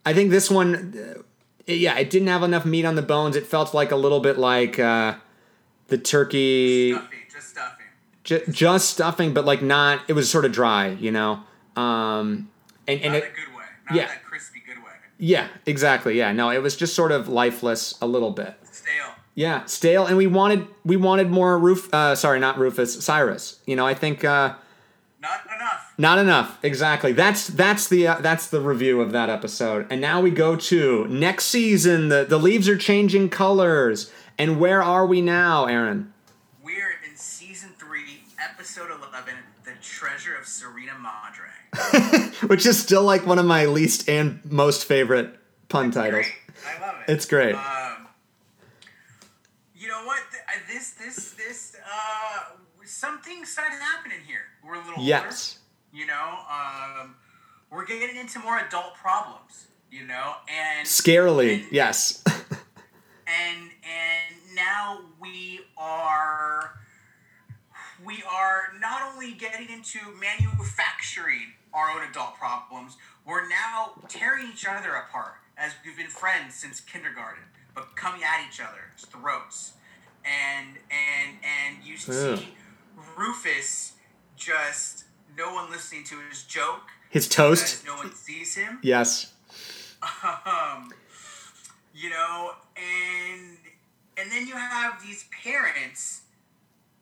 Speaker 2: I think this one, uh, yeah, it didn't have enough meat on the bones. It felt like a little bit like uh, the turkey,
Speaker 3: Stuffing. Just stuffing.
Speaker 2: ju- just stuffing, but like not. It was sort of dry, you know. Um, and and
Speaker 3: Not
Speaker 2: it,
Speaker 3: a good way. Not
Speaker 2: yeah.
Speaker 3: that crispy good way.
Speaker 2: yeah, exactly. Yeah, no, it was just sort of lifeless a little bit.
Speaker 3: Stale.
Speaker 2: Yeah, stale, and we wanted we wanted more Roof. Uh, sorry, not Rufus. Cyrus. You know, I think uh.
Speaker 3: Not enough.
Speaker 2: Exactly. That's that's the uh, that's the review of that episode. And now we go to next season. The the leaves are changing colors. And where are we now, Aaron?
Speaker 3: We're in season three, episode eleven, "The Treasure of Serena Madre."
Speaker 2: Which is still like one of my least and most favorite pun titles.
Speaker 3: Great. I love it.
Speaker 2: It's great.
Speaker 3: Um, you know what? This, this, this. Uh, something started happening here. We're a little
Speaker 2: Yes.
Speaker 3: older. You know, um, we're getting into more adult problems. You know, and
Speaker 2: Scarily,
Speaker 3: and-
Speaker 2: yes.
Speaker 3: and and now we are we are not only getting into manufacturing our own adult problems we're now tearing each other apart as we've been friends since kindergarten but coming at each other's throats and and and you see rufus just no one listening to his joke
Speaker 2: His toast.
Speaker 3: no one sees him
Speaker 2: Yes.
Speaker 3: um, you know, and and then you have these parents,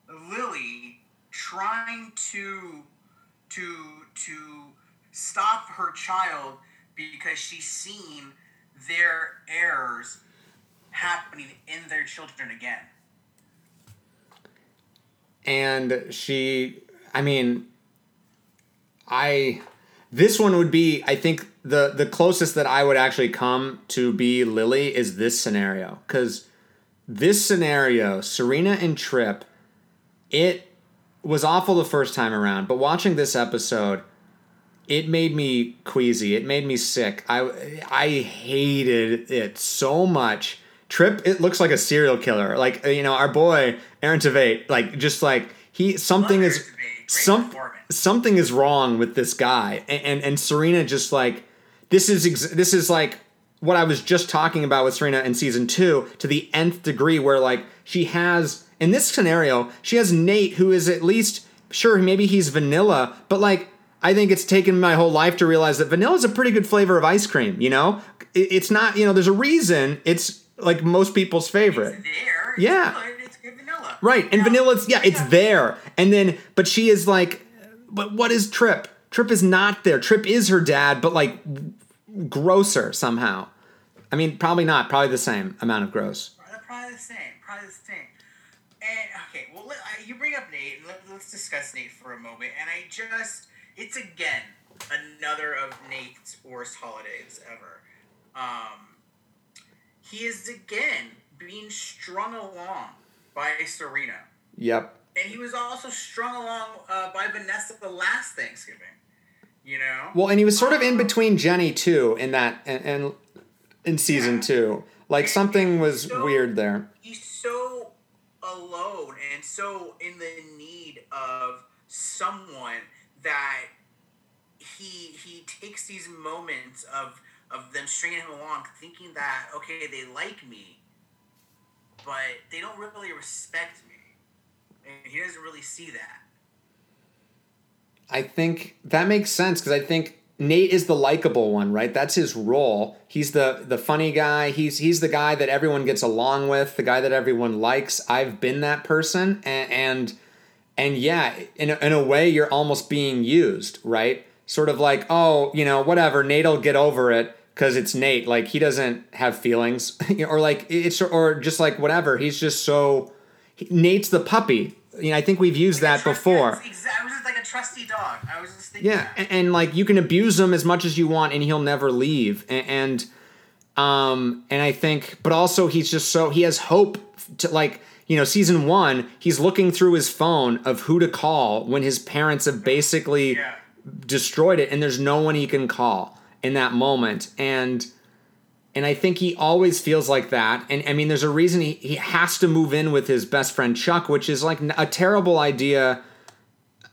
Speaker 3: Lily, trying to to to stop her child because she's seen their errors happening in their children again.
Speaker 2: and she i mean i this one would be i think the the closest that i would actually come to be lily is this scenario because this scenario serena and trip it was awful the first time around but watching this episode it made me queasy it made me sick i i hated it so much trip it looks like a serial killer like you know our boy aaron tveit like just like he something
Speaker 3: Love
Speaker 2: is
Speaker 3: Aaron Tveit. Great
Speaker 2: some. Something is wrong with this guy and and, and serena just like this is ex- this is like what i was just talking about with serena in season two to the nth degree where like she has in this scenario she has nate who is at least sure maybe he's vanilla but like i think it's taken my whole life to realize that vanilla is a pretty good flavor of ice cream you know it's not you know there's a reason it's like most people's favorite
Speaker 3: It's there. It's
Speaker 2: Yeah.
Speaker 3: good, It's good vanilla.
Speaker 2: Right, and
Speaker 3: Now,
Speaker 2: vanilla's yeah, it's there. And then but she is like but what is Trip? Trip is not there. Trip is her dad, but like grosser somehow. I mean, probably not, probably the same amount of gross.
Speaker 3: Probably the same. Probably the same. And okay, well, let, I, you bring up Nate. Let, let's discuss Nate for a moment. And I just, it's again another of Nate's worst holidays ever. Um, he is again being strung along by Serena,
Speaker 2: Yep.
Speaker 3: And he was also strung along uh, by Vanessa the last Thanksgiving. You know.
Speaker 2: Well, and he was sort of in between Jenny too in that and, and in season
Speaker 3: Yeah.
Speaker 2: two. Like something was
Speaker 3: So-
Speaker 2: weird there.
Speaker 3: he's so alone and so in the need of someone that he he takes these moments of of them stringing him along thinking that okay they like me but they don't really respect me and he doesn't really see that
Speaker 2: I think that makes sense because I think Nate is the likable one, right? That's his role. He's the the funny guy. He's he's the guy that everyone gets along with, the guy that everyone likes. I've been that person, and and, and yeah, in a, in a way, you're almost being used, right? Sort of like, oh, you know, whatever. Nate'll get over it because it's Nate. Like he doesn't have feelings, or like it's or just like whatever. He's just so. Nate's the puppy. You know, I think we've used that
Speaker 3: Trust-
Speaker 2: before.
Speaker 3: yeah, I was just like a trusty dog I was just thinking
Speaker 2: Yeah, and, and like you can abuse him as much as you want, and he'll never leave. And, and um, and I think, but also he's just so he has hope to like you know season one. He's looking through his phone of who to call when his parents have basically
Speaker 3: yeah
Speaker 2: destroyed it, and there's no one he can call in that moment. And and I think he always feels like that. And I mean, there's a reason he, he has to move in with his best friend Chuck, which is like a terrible idea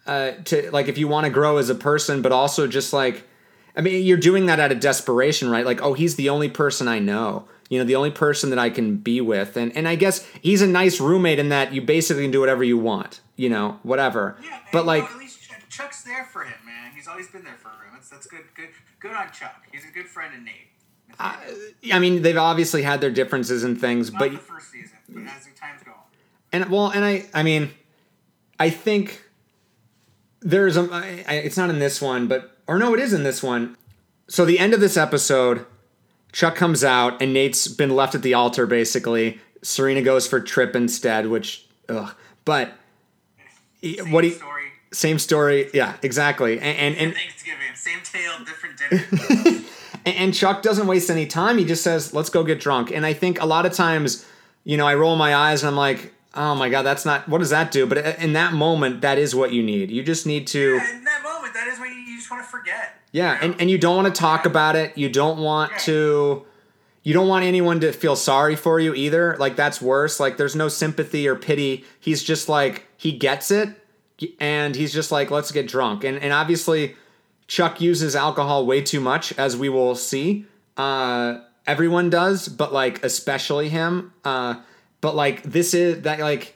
Speaker 2: uh, to like if you want to grow as a person, but also just like, I mean, you're doing that out of desperation, right? Like, oh, he's the only person I know, you know, the only person that I can be with, and and I guess he's a nice roommate in that you basically can do whatever you want, you know, whatever.
Speaker 3: Yeah,
Speaker 2: but like,
Speaker 3: you know, at least Chuck's there for him, man. He's always been there for him. That's that's good. Good. Good on Chuck. He's a good friend of Nate.
Speaker 2: Uh, I mean, they've obviously had their differences and things,
Speaker 3: Not
Speaker 2: but
Speaker 3: the first season, but as times go on.
Speaker 2: and well, and I, I mean, I think there's a. I, I- it's not in this one, but or no, it is in this one. So the end of this episode, Chuck comes out and Nate's been left at the altar. Basically, Serena goes for Trip instead, which, ugh. But he-
Speaker 3: Same
Speaker 2: what he
Speaker 3: story.
Speaker 2: same story, yeah, exactly. And and and,
Speaker 3: Thanksgiving, same tale, different dinner.
Speaker 2: And- Chuck doesn't waste any time. He just says, "Let's go get drunk." And I think a lot of times, you know, I roll my eyes and I'm like, "Oh my god, that's not. What does that do?" But uh, in that moment, that is what you need. You just need to,
Speaker 3: in that moment, that is when you, you just want to forget.
Speaker 2: yeah.
Speaker 3: you know?
Speaker 2: And and you don't want to talk about it. You don't want
Speaker 3: Yeah.
Speaker 2: to. You don't want anyone to feel sorry for you either. Like that's worse. Like there's no sympathy or pity. He's just like he gets it, and he's just like, "Let's get drunk." And and obviously, Chuck uses alcohol way too much, as we will see. Uh, everyone does, but like especially him. Uh, but like this is that like,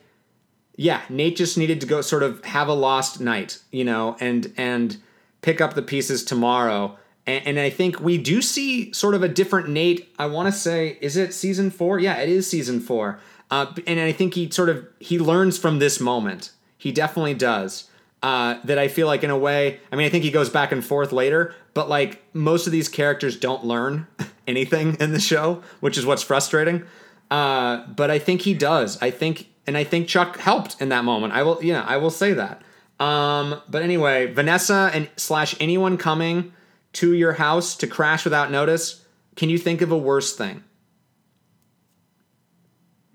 Speaker 2: yeah, Nate just needed to go sort of have a lost night, you know, and and pick up the pieces tomorrow. And, and I think we do see sort of a different Nate. I want to say, is it season four? Yeah, it is season four. Uh, and I think he sort of he learns from this moment. He definitely does uh, that I feel like in a way. I mean, I think he goes back and forth later, but like most of these characters don't learn anything in the show, which is what's frustrating. Uh, but I think he does. I think, and I think Chuck helped in that moment. I will, yeah, I will say that. Um, but anyway, Vanessa and slash anyone coming to your house to crash without notice. Can you think of a worse thing?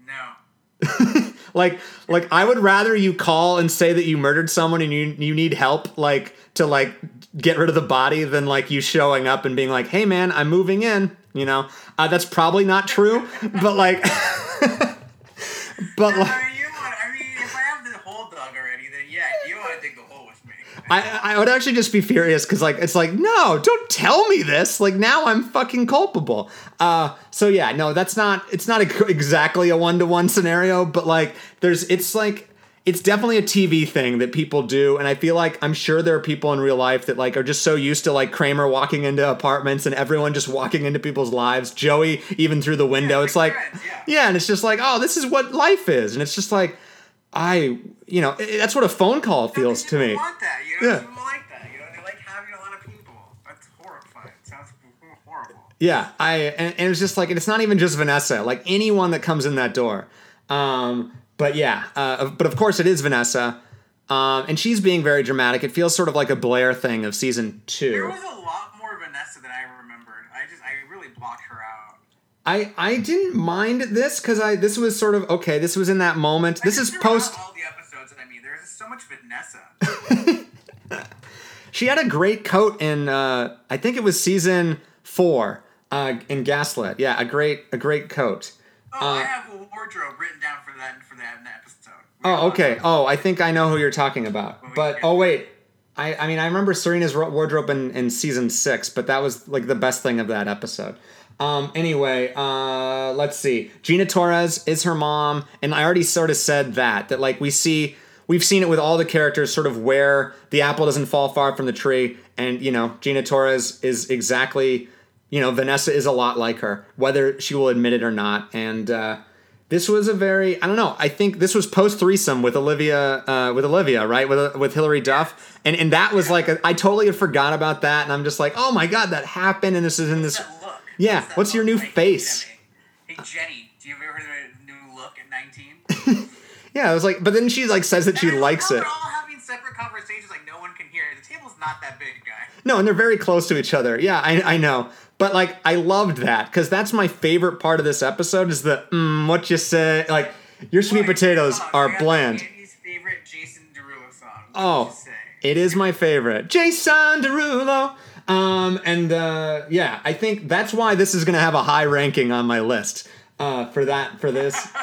Speaker 3: No.
Speaker 2: like like i would rather you call and say that you murdered someone and you you need help like to like get rid of the body than like you showing up and being like hey man i'm moving in you know? Uh, that's probably not true but like but like
Speaker 3: I, I
Speaker 2: would actually just be furious because like it's like no don't tell me this. Like now i'm fucking culpable. Uh so yeah no that's not it's not a, exactly a one-to-one scenario but like there's it's like it's definitely a tv thing that people do and i feel like i'm sure there are people in real life that like are just so used to like kramer walking into apartments and everyone just walking into people's lives joey even through the window.
Speaker 3: Yeah,
Speaker 2: it's like
Speaker 3: friends, yeah.
Speaker 2: yeah and it's just like oh this is what life is and it's just like i you know i- that's what a phone call feels to me
Speaker 3: want that, you know?
Speaker 2: Yeah.
Speaker 3: People like that, you know? They like having a lot of people. That's horrifying. It sounds horrible.
Speaker 2: Yeah, I and, and it was just like it's not even just Vanessa. Like anyone that comes in that door. Um, but yeah, uh, but of course it is Vanessa, um, and she's being very dramatic. It feels sort of like a Blair thing of season
Speaker 3: There
Speaker 2: two.
Speaker 3: was a lot more Vanessa than I remembered. I just, I really blocked her out.
Speaker 2: I I didn't mind this because I this was sort of okay. This was in that moment. This is post.
Speaker 3: all the episodes. And I mean, there's so much Vanessa.
Speaker 2: She had a great coat in uh, I think it was season four uh, in Gaslit. Yeah, a great a great coat.
Speaker 3: Oh, I
Speaker 2: Uh,
Speaker 3: have a wardrobe written down for that for that episode. We
Speaker 2: Oh, okay. Oh, I think I know who you're talking about. But oh wait, I I mean I remember Serena's wardrobe in, in season six, but that was like the best thing of that episode. Um. Anyway, uh, let's see. Gina Torres is her mom, and I already sort of said that that like we see we've seen it with all the characters, sort of where the apple doesn't fall far from the tree, and you know Gina Torres is exactly you know Vanessa is a lot like her, whether she will admit it or not, and. uh this was a very I don't know. I think this was post threesome with Olivia uh, with Olivia, right? With with Hilary Duff, and and that was like a, I totally had forgot about that, and I'm just like, oh my god, that happened, and this is in this. Yeah, what's your new
Speaker 3: like?
Speaker 2: face?
Speaker 3: Hey Jenny, do you ever heard of a new look at 19?
Speaker 2: Yeah, I was like, but then she like says that she
Speaker 3: And love
Speaker 2: likes it.
Speaker 3: They're all having separate conversations, like no one can hear. The table's not that big, guy.
Speaker 2: No, and they're very close to each other. Yeah, I I know, but like I loved that because that's my favorite part of this episode is the mm, what you say like your sweet potatoes are
Speaker 3: the
Speaker 2: bland.
Speaker 3: Andy's favorite Jason Derulo song. What
Speaker 2: Oh,
Speaker 3: you say?
Speaker 2: it is my favorite. Jason Derulo. Um, and uh, yeah, I think that's why this is gonna have a high ranking on my list uh, for that for this.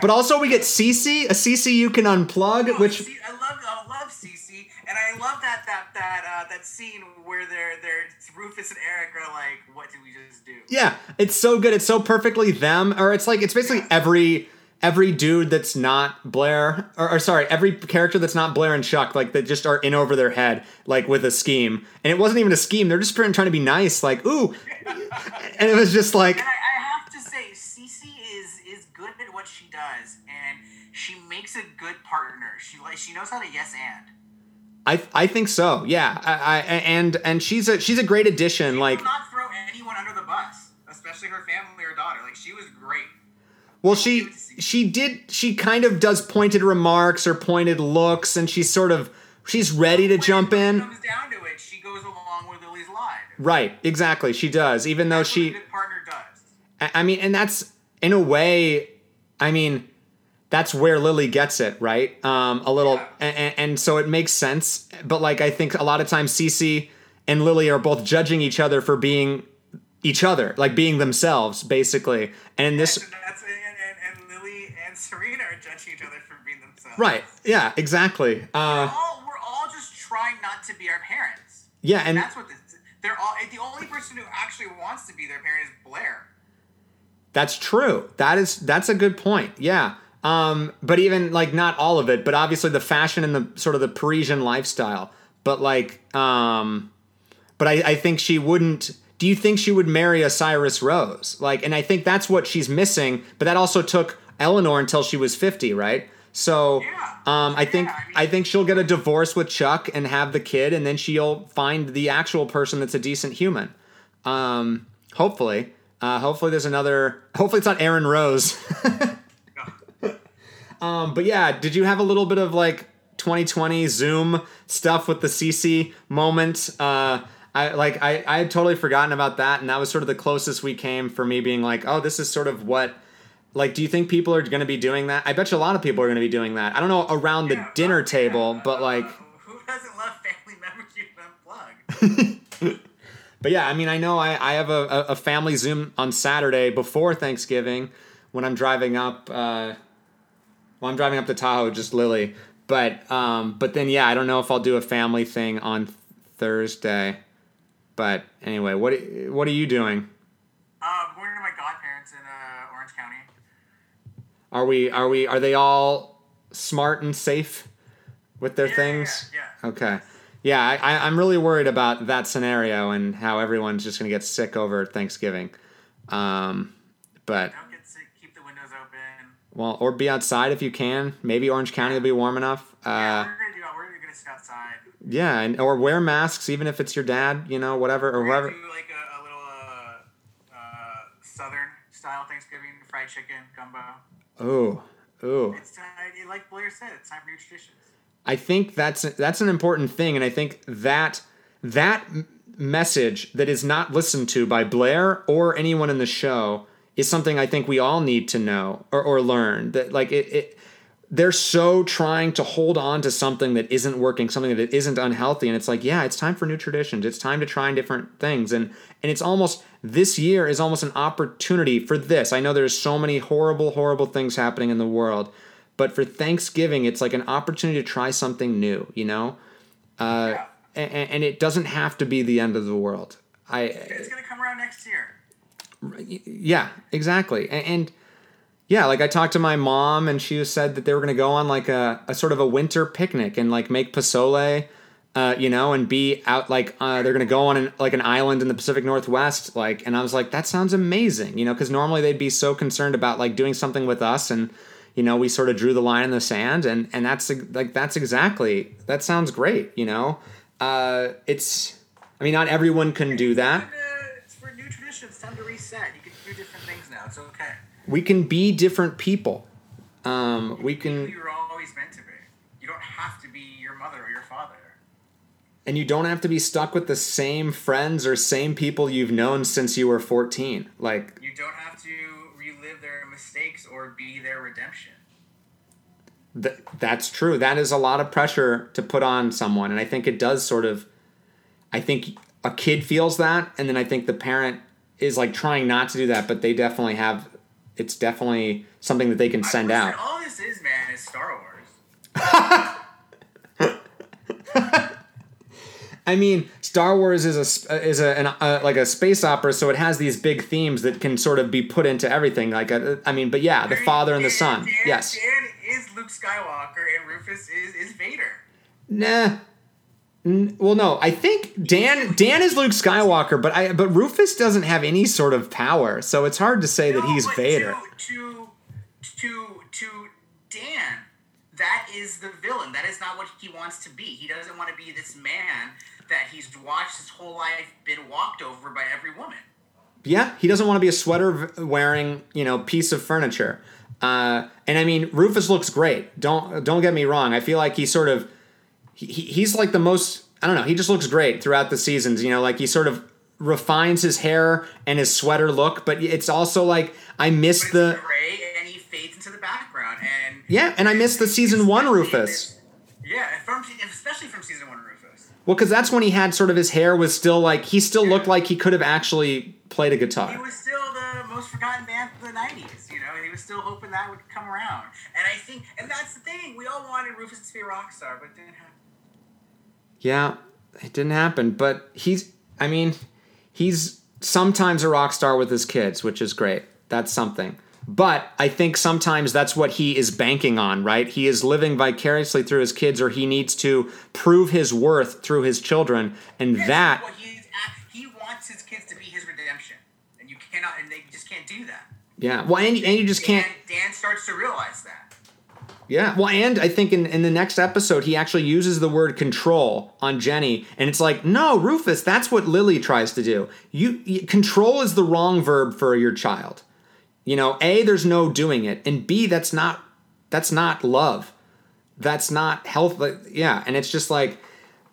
Speaker 2: But also we get CC, a CC you can unplug,
Speaker 3: Oh,
Speaker 2: which
Speaker 3: I love I love CC, and I love that that that uh, that scene where they're they're Rufus and Eric are like, "What did we just do?"
Speaker 2: yeah, it's so good. It's so perfectly them, or it's like it's basically every every dude that's not Blair, or, or sorry, every character that's not Blair and Chuck, like that just are in over their head, like with a scheme. And it wasn't even a scheme; they're just trying to be nice, like ooh. And it was just like
Speaker 3: And I, I have to say, Cece is is good at what she does, and she makes a good partner. She like she knows how to yes and.
Speaker 2: I I think so. Yeah. I, I and and she's a she's a great addition.
Speaker 3: She
Speaker 2: Like
Speaker 3: not throw anyone under the bus, especially her family or daughter. Like she was great.
Speaker 2: Well she she did she kind of does pointed remarks or pointed looks and she's sort of she's ready to jump in.
Speaker 3: comes down to it, she goes along with Lily's lie.
Speaker 2: Right. Exactly. She does. Even though
Speaker 3: That's
Speaker 2: she
Speaker 3: partner does.
Speaker 2: I mean and that's in a way I mean that's where Lily gets it, right? Um, a little,
Speaker 3: Yeah.
Speaker 2: and, and so it makes sense. But like, I think a lot of times Cece and Lily are both judging each other for being each other, like being themselves, basically. And this,
Speaker 3: and Serena are judging each other for being themselves.
Speaker 2: Right. Yeah, exactly. Uh,
Speaker 3: We're all, we're all just trying not to be our parents.
Speaker 2: yeah, and
Speaker 3: That's what this, they're all. The only person who actually wants to be their parent is Blair.
Speaker 2: that's true. That is that's a good point. Yeah. Um, but even like not all of it, but obviously the fashion and the sort of the Parisian lifestyle. But like, um, but I, I think she wouldn't. Do you think she would marry a Cyrus Rose? Like, and I think that's what she's missing. But that also took Eleanor until she was fifty, right? So,
Speaker 3: Yeah.
Speaker 2: um, I think
Speaker 3: Yeah, I mean-
Speaker 2: I think she'll get a divorce with Chuck and have the kid, and then she'll find the actual person that's a decent human. Um, hopefully, uh, hopefully there's another. Hopefully it's not Aaron Rose. um, but yeah, did you have a little bit of like 2020 Zoom stuff with the CC moment? Uh, I like I I had totally forgotten about that, and that was sort of the closest we came for me being like, oh, this is sort of what. Like, do you think people are going to be doing that? I bet you a lot of people are going to be doing that. I don't know around the dinner
Speaker 3: uh,
Speaker 2: table,
Speaker 3: yeah,
Speaker 2: but like,
Speaker 3: who doesn't love family members you unplug?
Speaker 2: But yeah, I mean, I know I, I have a, a- family Zoom on Saturday before Thanksgiving when I'm driving up. Uh, well, I'm driving up to Tahoe, just Lily. But um, but then yeah, I don't know if I'll do a family thing on Thursday. But anyway, what what are you doing?
Speaker 3: Uh, I'm going to my godparents in uh, Orange County.
Speaker 2: Are we are we are they all smart and safe with their
Speaker 3: Yeah,
Speaker 2: things?
Speaker 3: yeah, yeah.
Speaker 2: Okay. Yeah, I, I, I'm really worried about that scenario and how everyone's just gonna get sick over Thanksgiving. Um, but
Speaker 3: Don't get sick. Keep the windows open.
Speaker 2: well, or be outside if you can. Maybe Orange County will be warm enough.
Speaker 3: yeah,
Speaker 2: Uh,
Speaker 3: we're gonna do. We're gonna sit outside.
Speaker 2: yeah, and or wear masks even if it's your dad, you know, whatever or whoever.
Speaker 3: do like a, a little uh, Southern style Thanksgiving, fried chicken, gumbo.
Speaker 2: Oh, oh.
Speaker 3: It's uh, like Blair said, it's time for new traditions.
Speaker 2: I think that's that's an important thing, and I think that that message that is not listened to by Blair or anyone in the show is something I think we all need to know or, or learn. That like it, it, they're so trying to hold on to something that isn't working, something that isn't unhealthy, and it's like, yeah, it's time for new traditions. It's time to try different things, and and it's almost this year is almost an opportunity for this. I know there's so many horrible, horrible things happening in the world but for Thanksgiving, it's like an opportunity to try something new, you know? Uh,
Speaker 3: Yeah.
Speaker 2: and, and it doesn't have to be the end of the world. I,
Speaker 3: It's gonna come around next year.
Speaker 2: yeah, exactly. And, and yeah, like I talked to my mom and she said that they were going to go on like a, a sort of a winter picnic and like make pozole, uh, you know, and be out like uh, they're going to go on an, like an island in the Pacific Northwest. Like, and I was like, that sounds amazing, you know, because normally they'd be so concerned about like doing something with us and you know we sort of drew the line in the sand and and that's like that's exactly that sounds great you know uh it's i mean not everyone can do that
Speaker 3: uh, it's for new traditions. Time to reset. You can do different things now. It's okay.
Speaker 2: we can be different people um we can
Speaker 3: you were always meant to be. You don't have to be your mother or your father.
Speaker 2: And you don't have to be stuck with the same friends or same people you've known since you were 14 like
Speaker 3: You don't have to relive their mistakes or be their redemption.
Speaker 2: th- that's true that is a lot of pressure to put on someone and i think it does sort of i think a kid feels that and then i think the parent is like trying not to do that but they definitely have it's definitely something that they can send out
Speaker 3: All this is, man, is Star Wars.
Speaker 2: I mean, Star Wars is a is a an, uh, like a space opera, so it has these big themes that can sort of be put into everything. Like, a, I mean, but yeah, the father and the son.
Speaker 3: Dan,
Speaker 2: Yes.
Speaker 3: Dan is Luke Skywalker and Rufus is, is Vader.
Speaker 2: Nah. N- Well, no, I think Dan Dan is Luke Skywalker, but I but Rufus doesn't have any sort of power, so it's hard to say that he's Vader.
Speaker 3: To, to to to Dan, that is the villain. That is not what he wants to be. He doesn't want to be this man that he's watched his whole life been walked over by every woman.
Speaker 2: Yeah, he doesn't want to be a sweater wearing, you know, piece of furniture. Uh, and I mean, Rufus looks great. Don't don't get me wrong. I feel like he sort of he, he- he's like the most. I don't know. He just looks great throughout the seasons. You know, like he sort of refines his hair and his sweater look, but it's also like I miss the
Speaker 3: gray and he fades into the background. And
Speaker 2: yeah, and I miss the season one Rufus.
Speaker 3: Yeah, from especially from season one.
Speaker 2: Well, because that's when he had sort of his hair was still like he still looked like he could have actually played a guitar.
Speaker 3: He was still the most forgotten band of the '90s. You know, he was still hoping that would come around. And I think, and that's the thing. We all wanted Rufus to be a rock star, but it didn't happen.
Speaker 2: Yeah, it didn't happen, but he's I mean, he's sometimes a rock star with his kids, which is great. That's something. But I think sometimes that's what he is banking on, right? He is living vicariously through his kids or he needs to prove his worth through his children and that
Speaker 3: what he's at, he wants his kids to be his redemption, and you cannot, and they just can't do that.
Speaker 2: yeah. Well, and, and you just can't
Speaker 3: Dan, Dan starts to realize that.
Speaker 2: Yeah. Well, and I think in, in the next episode, he actually uses the word control on Jenny. And it's like, no, Rufus, that's what Lily tries to do. You, you Control is the wrong verb for your child. You know, A, there's no doing it. And B, that's not that's not love. That's not health. like, Yeah. And it's just like,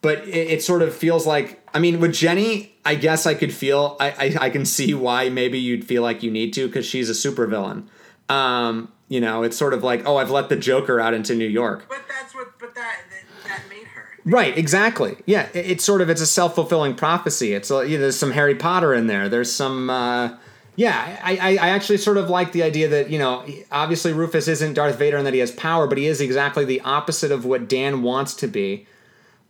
Speaker 2: but it, it sort of feels like, I mean, with Jenny, I guess I could feel, I, I, I can see why maybe you'd feel like you need to because she's a supervillain. Um, you know, it's sort of like, oh, I've let the Joker out into New York.
Speaker 3: But that's what, but that that, made her.
Speaker 2: Right, exactly. Yeah, it- it's sort of it's a self fulfilling prophecy. It's uh, yeah, there's some Harry Potter in there. There's some. Uh, yeah, I, I I actually sort of like the idea that you know obviously Rufus isn't Darth Vader and that he has power, but he is exactly the opposite of what Dan wants to be.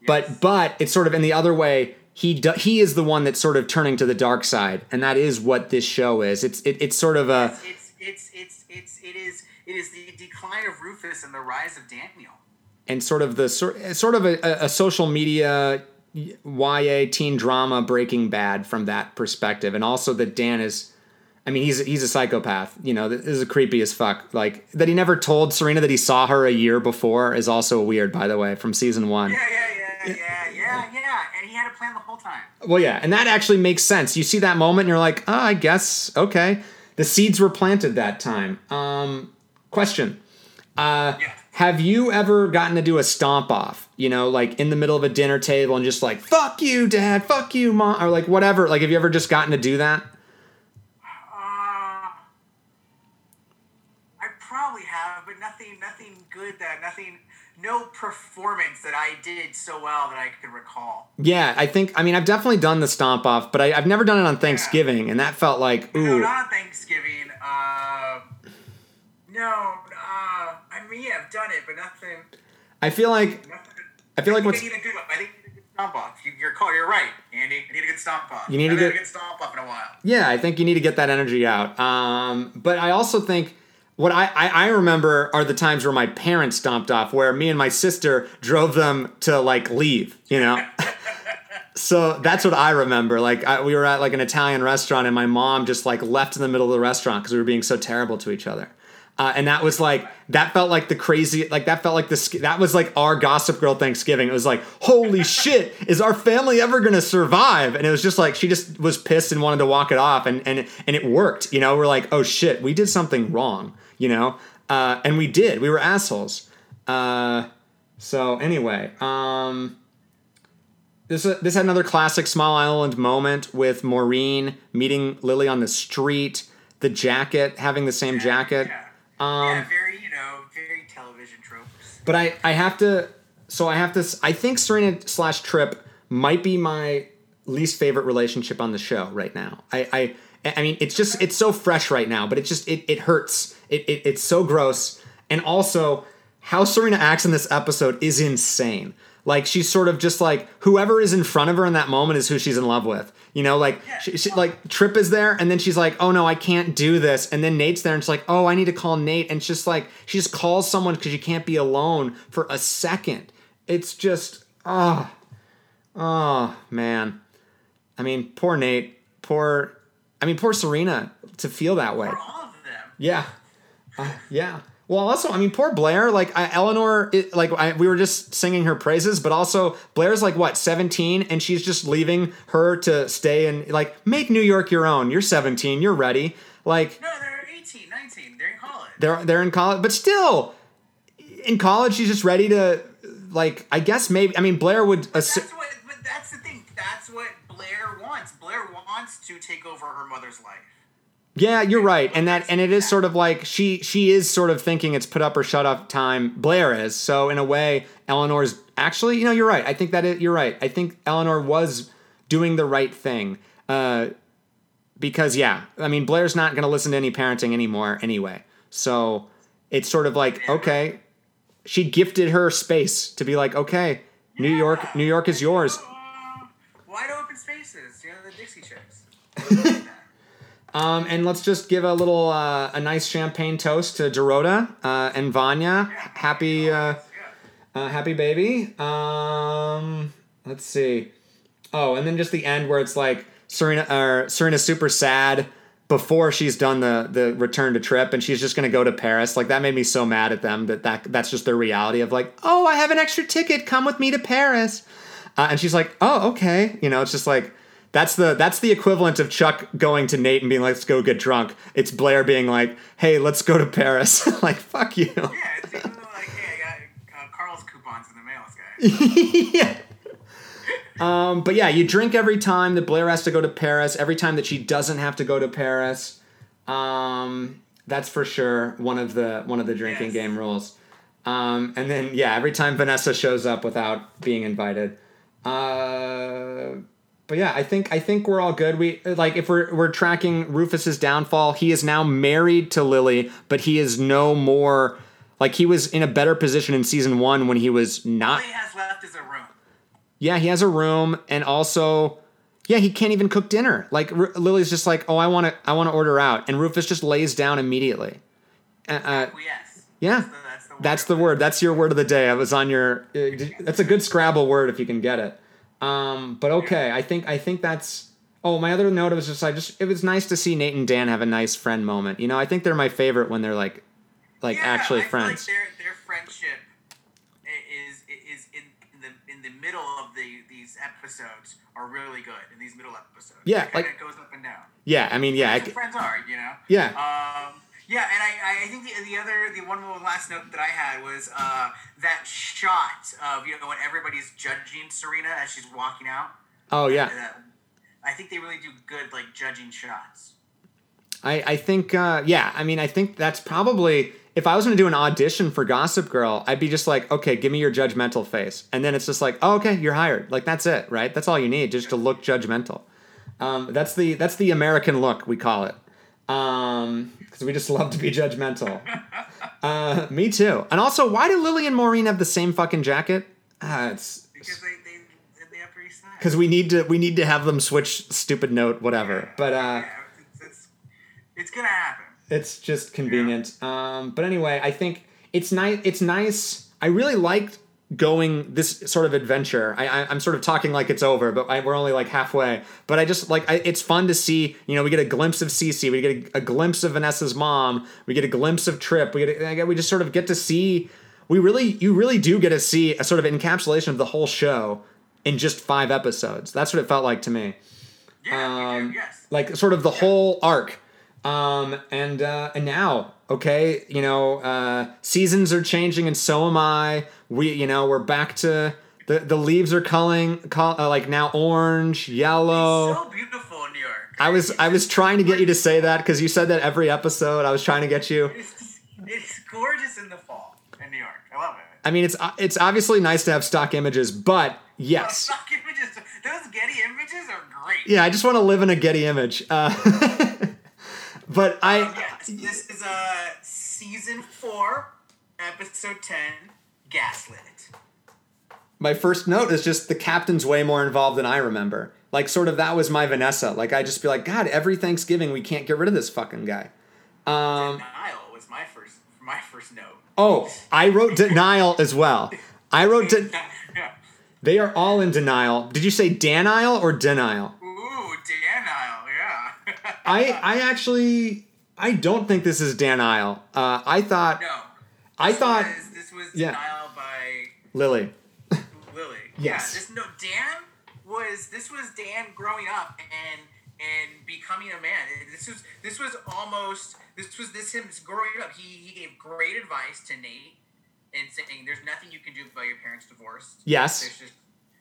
Speaker 2: But but it's sort of in the other way. He do, he is the one that's sort of turning to the dark side, and that is what this show is. It's it, it's sort of a
Speaker 3: It's it's it's it's it is it is the decline of Rufus and the rise of Daniel.
Speaker 2: and sort of the sort sort of a, a social media YA teen drama Breaking Bad from that perspective, and also that Dan is, I mean, he's he's a psychopath. You know, this is creepy as fuck. Like that he never told Serena that he saw her a year before is also weird, by the way, from season one.
Speaker 3: Yeah, yeah, yeah, yeah, yeah, yeah. And he had a plan the whole time.
Speaker 2: Well, yeah, and that actually makes sense. You see that moment, and you're like, oh, I guess okay. the seeds were planted that time. Um, question. Uh,
Speaker 3: Yeah.
Speaker 2: Have you ever gotten to do a stomp off? You know, like in the middle of a dinner table and just like, fuck you, dad, fuck you, mom, or like whatever. Like, have you ever just gotten to do that?
Speaker 3: Uh, I probably have, but nothing, nothing good that, nothing, no performance that I did so well that I can recall.
Speaker 2: Yeah, I think, I mean, I've definitely done the stomp off, but I, I've never done it on Thanksgiving, and that felt like,
Speaker 3: No,
Speaker 2: ooh.
Speaker 3: not on Thanksgiving. Uh, no, uh, I mean, yeah, I've done it, but nothing.
Speaker 2: I feel like,
Speaker 3: nothing
Speaker 2: I feel like
Speaker 3: I
Speaker 2: what's,
Speaker 3: think I need a good, I think I need a good stomp off. You, you're call, you're right, Andy. I need a good stomp off.
Speaker 2: You need
Speaker 3: I
Speaker 2: to get-
Speaker 3: a good stomp off in a while.
Speaker 2: Yeah, I think you need to get that energy out. Um, but I also think what I, I, I remember are the times where my parents stomped off, where me and my sister drove them to like leave, you know? so that's what I remember. Like I, we were at like an Italian restaurant and my mom just like left in the middle of the restaurant because we were being so terrible to each other. Uh, and that was like that felt like the crazy like that felt like the sk- that was like our gossip girl thanksgiving it was like holy shit is our family ever gonna survive and it was just like she just was pissed and wanted to walk it off and and and it worked you know we're like oh shit we did something wrong you know uh, and we did we were assholes uh, so anyway um this, this had another classic Small Island moment with Maureen meeting Lily on the street, the jacket, having the same jacket.
Speaker 3: Yeah.
Speaker 2: Um,
Speaker 3: yeah, very, you know, very television tropes.
Speaker 2: But I, I have to, so I have to, I think Serena slash Trip might be my least favorite relationship on the show right now. I, I, I mean, it's just, it's so fresh right now, but it just, it, it hurts. It, it, it's so gross. And also, how Serena acts in this episode is insane. Like she's sort of just like whoever is in front of her in that moment is who she's in love with. You know, like she, she, like Trip is there, and then she's like, "Oh no, I can't do this." And then Nate's there, and she's like, "Oh, I need to call Nate." And it's just like she just calls someone because you can't be alone for a second. It's just, oh, oh man. I mean, poor Nate. Poor, I mean, poor Serena to feel that way.
Speaker 3: For all of them.
Speaker 2: Yeah, uh, yeah. Well, also, I mean, poor Blair. Like I, Eleanor, it, like I, we were just singing her praises, but also Blair's like what seventeen, and she's just leaving her to stay and like make New York your own. You're seventeen. You're ready. Like
Speaker 3: No, they're 18, 19. They're in college.
Speaker 2: they're they're in college, but still, in college, she's just ready to like. I guess maybe. I mean, Blair would. Assu-
Speaker 3: That's what, but that's the thing. That's what Blair wants. Blair wants to take over her mother's life.
Speaker 2: Yeah, you're right, and that and it is sort of like she she is sort of thinking it's put up or shut up time. Blair is so in a way, Eleanor's actually you know you're right. I think that it, you're right. I think Eleanor was doing the right thing uh, because yeah, I mean Blair's not going to listen to any parenting anymore anyway. So it's sort of like okay, she gifted her space to be like okay, New York, New York is yours.
Speaker 3: Wide open spaces. You know the Dixie Chicks.
Speaker 2: Um, and let's just give a little uh, a nice champagne toast to Dorota uh, and Vanya. Happy uh, uh, happy baby. Um, let's see. Oh, and then just the end where it's like Serena or Serena's super sad before she's done the the return to trip and she's just gonna go to Paris. Like that made me so mad at them that, that that's just their reality of like, oh, I have an extra ticket. Come with me to Paris. Uh, and she's like, oh, okay. You know, it's just like that's the that's the equivalent of Chuck going to Nate and being like, let's go get drunk. It's Blair being like, hey, let's go to Paris. like, fuck you.
Speaker 3: Yeah, it's even though, like, hey, I got uh, Carl's coupons in the mail, guys.
Speaker 2: yeah. Um, but yeah, you drink every time that Blair has to go to Paris. Every time that she doesn't have to go to Paris. Um, that's for sure one of the one of the drinking
Speaker 3: Yes.
Speaker 2: game rules. Um, and then yeah, every time Vanessa shows up without being invited. Uh, but yeah, I think I think we're all good. We like if we're we're tracking Rufus's downfall. He is now married to Lily, but he is no more like he was in a better position in season one when he was not
Speaker 3: All he has left is a room.
Speaker 2: yeah, he has a room, and also, yeah, he can't even cook dinner. Like R- Lily's just like, oh, I want to, I want to order out, and Rufus just lays down immediately. Uh, uh,
Speaker 3: Yes.
Speaker 2: yeah,
Speaker 3: That's the, that's the word.
Speaker 2: that's the word. That's your word of the day. I was on your. Uh, that's a good Scrabble word if you can get it. Um, but okay, I think I think that's. Oh, my other note was just I just it was nice to see Nate and Dan have a nice friend moment. You know, I think they're my favorite when they're like, like
Speaker 3: Yeah,
Speaker 2: actually
Speaker 3: I feel
Speaker 2: friends.
Speaker 3: Like their their friendship is is in, in the in the middle of the these episodes are really good, in these middle episodes.
Speaker 2: Yeah,
Speaker 3: it
Speaker 2: like-
Speaker 3: goes up and down.
Speaker 2: Yeah, I mean, yeah, I
Speaker 3: That's
Speaker 2: c-
Speaker 3: what friends are, you know.
Speaker 2: yeah.
Speaker 3: Um, yeah, and I, I think the, the other, the one last note that I had was uh, that shot of you know when everybody's judging Serena as she's walking out.
Speaker 2: Oh yeah.
Speaker 3: Uh, I think they really do good like judging shots.
Speaker 2: I, I think uh, yeah i mean i think that's probably if i was going to do an audition for gossip girl i'd be just like okay give me your judgmental face and then it's just like oh, okay you're hired like that's it right that's all you need just to look judgmental um, that's the that's the american look we call it because we just love to be judgmental uh, me too and also why do lily and maureen have the same fucking jacket ah, it's
Speaker 3: Because they, they in the Upper East Side.
Speaker 2: because we need to we need to have them switch stupid note whatever but uh
Speaker 3: yeah, it's, it's, it's gonna happen.
Speaker 2: It's just convenient. Um, but anyway, I think it's nice. It's nice. I really liked going this sort of adventure. I, I, I'm sort of talking like it's over, but I, we're only like halfway. But I just like I, it's fun to see. You know, we get a glimpse of Cece. We get a, a glimpse of Vanessa's mom. We get a glimpse of Trip. We get a, we just sort of get to see. We really, you really do get to see a sort of encapsulation of the whole show in just five episodes. That's what it felt like to me
Speaker 3: Yeah,
Speaker 2: um,
Speaker 3: do, yes.
Speaker 2: like sort of the whole arc. Um, and uh, and now, okay, you know, uh, seasons are changing, and so am I. We, you know, we're back to the the leaves are culling, col- uh, like now orange, yellow.
Speaker 3: so beautiful in New York.
Speaker 2: I was I was trying to get you to say that because you said that every episode. I was trying to get you.
Speaker 3: It's, it's gorgeous in the fall in New York. I love it.
Speaker 2: I mean, it's uh, it's obviously nice to have stock images, but yes,
Speaker 3: Stock images. Those Getty images are great.
Speaker 2: yeah, I just want to live in a Getty image. Uh, but I.
Speaker 3: This is uh season four, episode ten, Gaslit.
Speaker 2: my first note is just the captain's way more involved than I remember. Like, sort of, that was my Vanessa. Like, I just be like, God, every Thanksgiving we can't get rid of this fucking guy. Um,
Speaker 3: Denial was my first my first note.
Speaker 2: oh, I wrote denial as well. I wrote de- they are all in denial. Did you say denial or denial?
Speaker 3: Ooh, denial. Yeah.
Speaker 2: I I actually I don't think this is denial. Uh, I thought
Speaker 3: no.
Speaker 2: I thought
Speaker 3: was, this was
Speaker 2: yeah.
Speaker 3: denial by
Speaker 2: Lily.
Speaker 3: Lily.
Speaker 2: Yes.
Speaker 3: Yeah, this no Dan was this was Dan growing up and and becoming a man. This was this was almost this was this him growing up. He he gave great advice to Nate and saying there's nothing you can do about your parents' divorce.
Speaker 2: Yes.
Speaker 3: There's just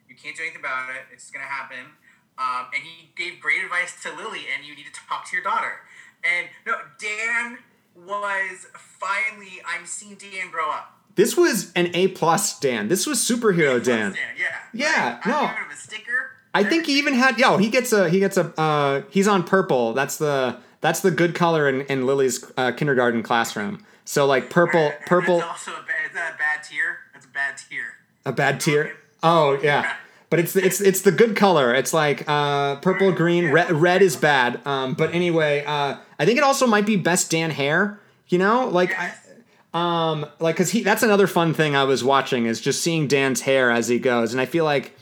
Speaker 3: you can't do anything about it. It's gonna happen. Um, and he gave great advice to Lily, and you need to talk to your daughter. And no, Dan was finally. I'm seeing Dan grow up.
Speaker 2: This was an A plus Dan. This was superhero Dan.
Speaker 3: yeah.
Speaker 2: Yeah,
Speaker 3: Like,
Speaker 2: no.
Speaker 3: I him a sticker.
Speaker 2: I think he even had yo. He gets a he gets a uh, he's on purple. That's the that's the good color in, in Lily's uh, kindergarten classroom. So like purple purple
Speaker 3: That's also a bad. Is that a bad tier? That's a bad tier.
Speaker 2: a bad tier. Oh yeah, but it's it's it's the good color. It's like uh, purple green red red is bad. Um, but anyway, uh, I think it also might be best Dan hair. You know, like I, um like because he that's another fun thing I was watching is just seeing Dan's hair as he goes, and I feel like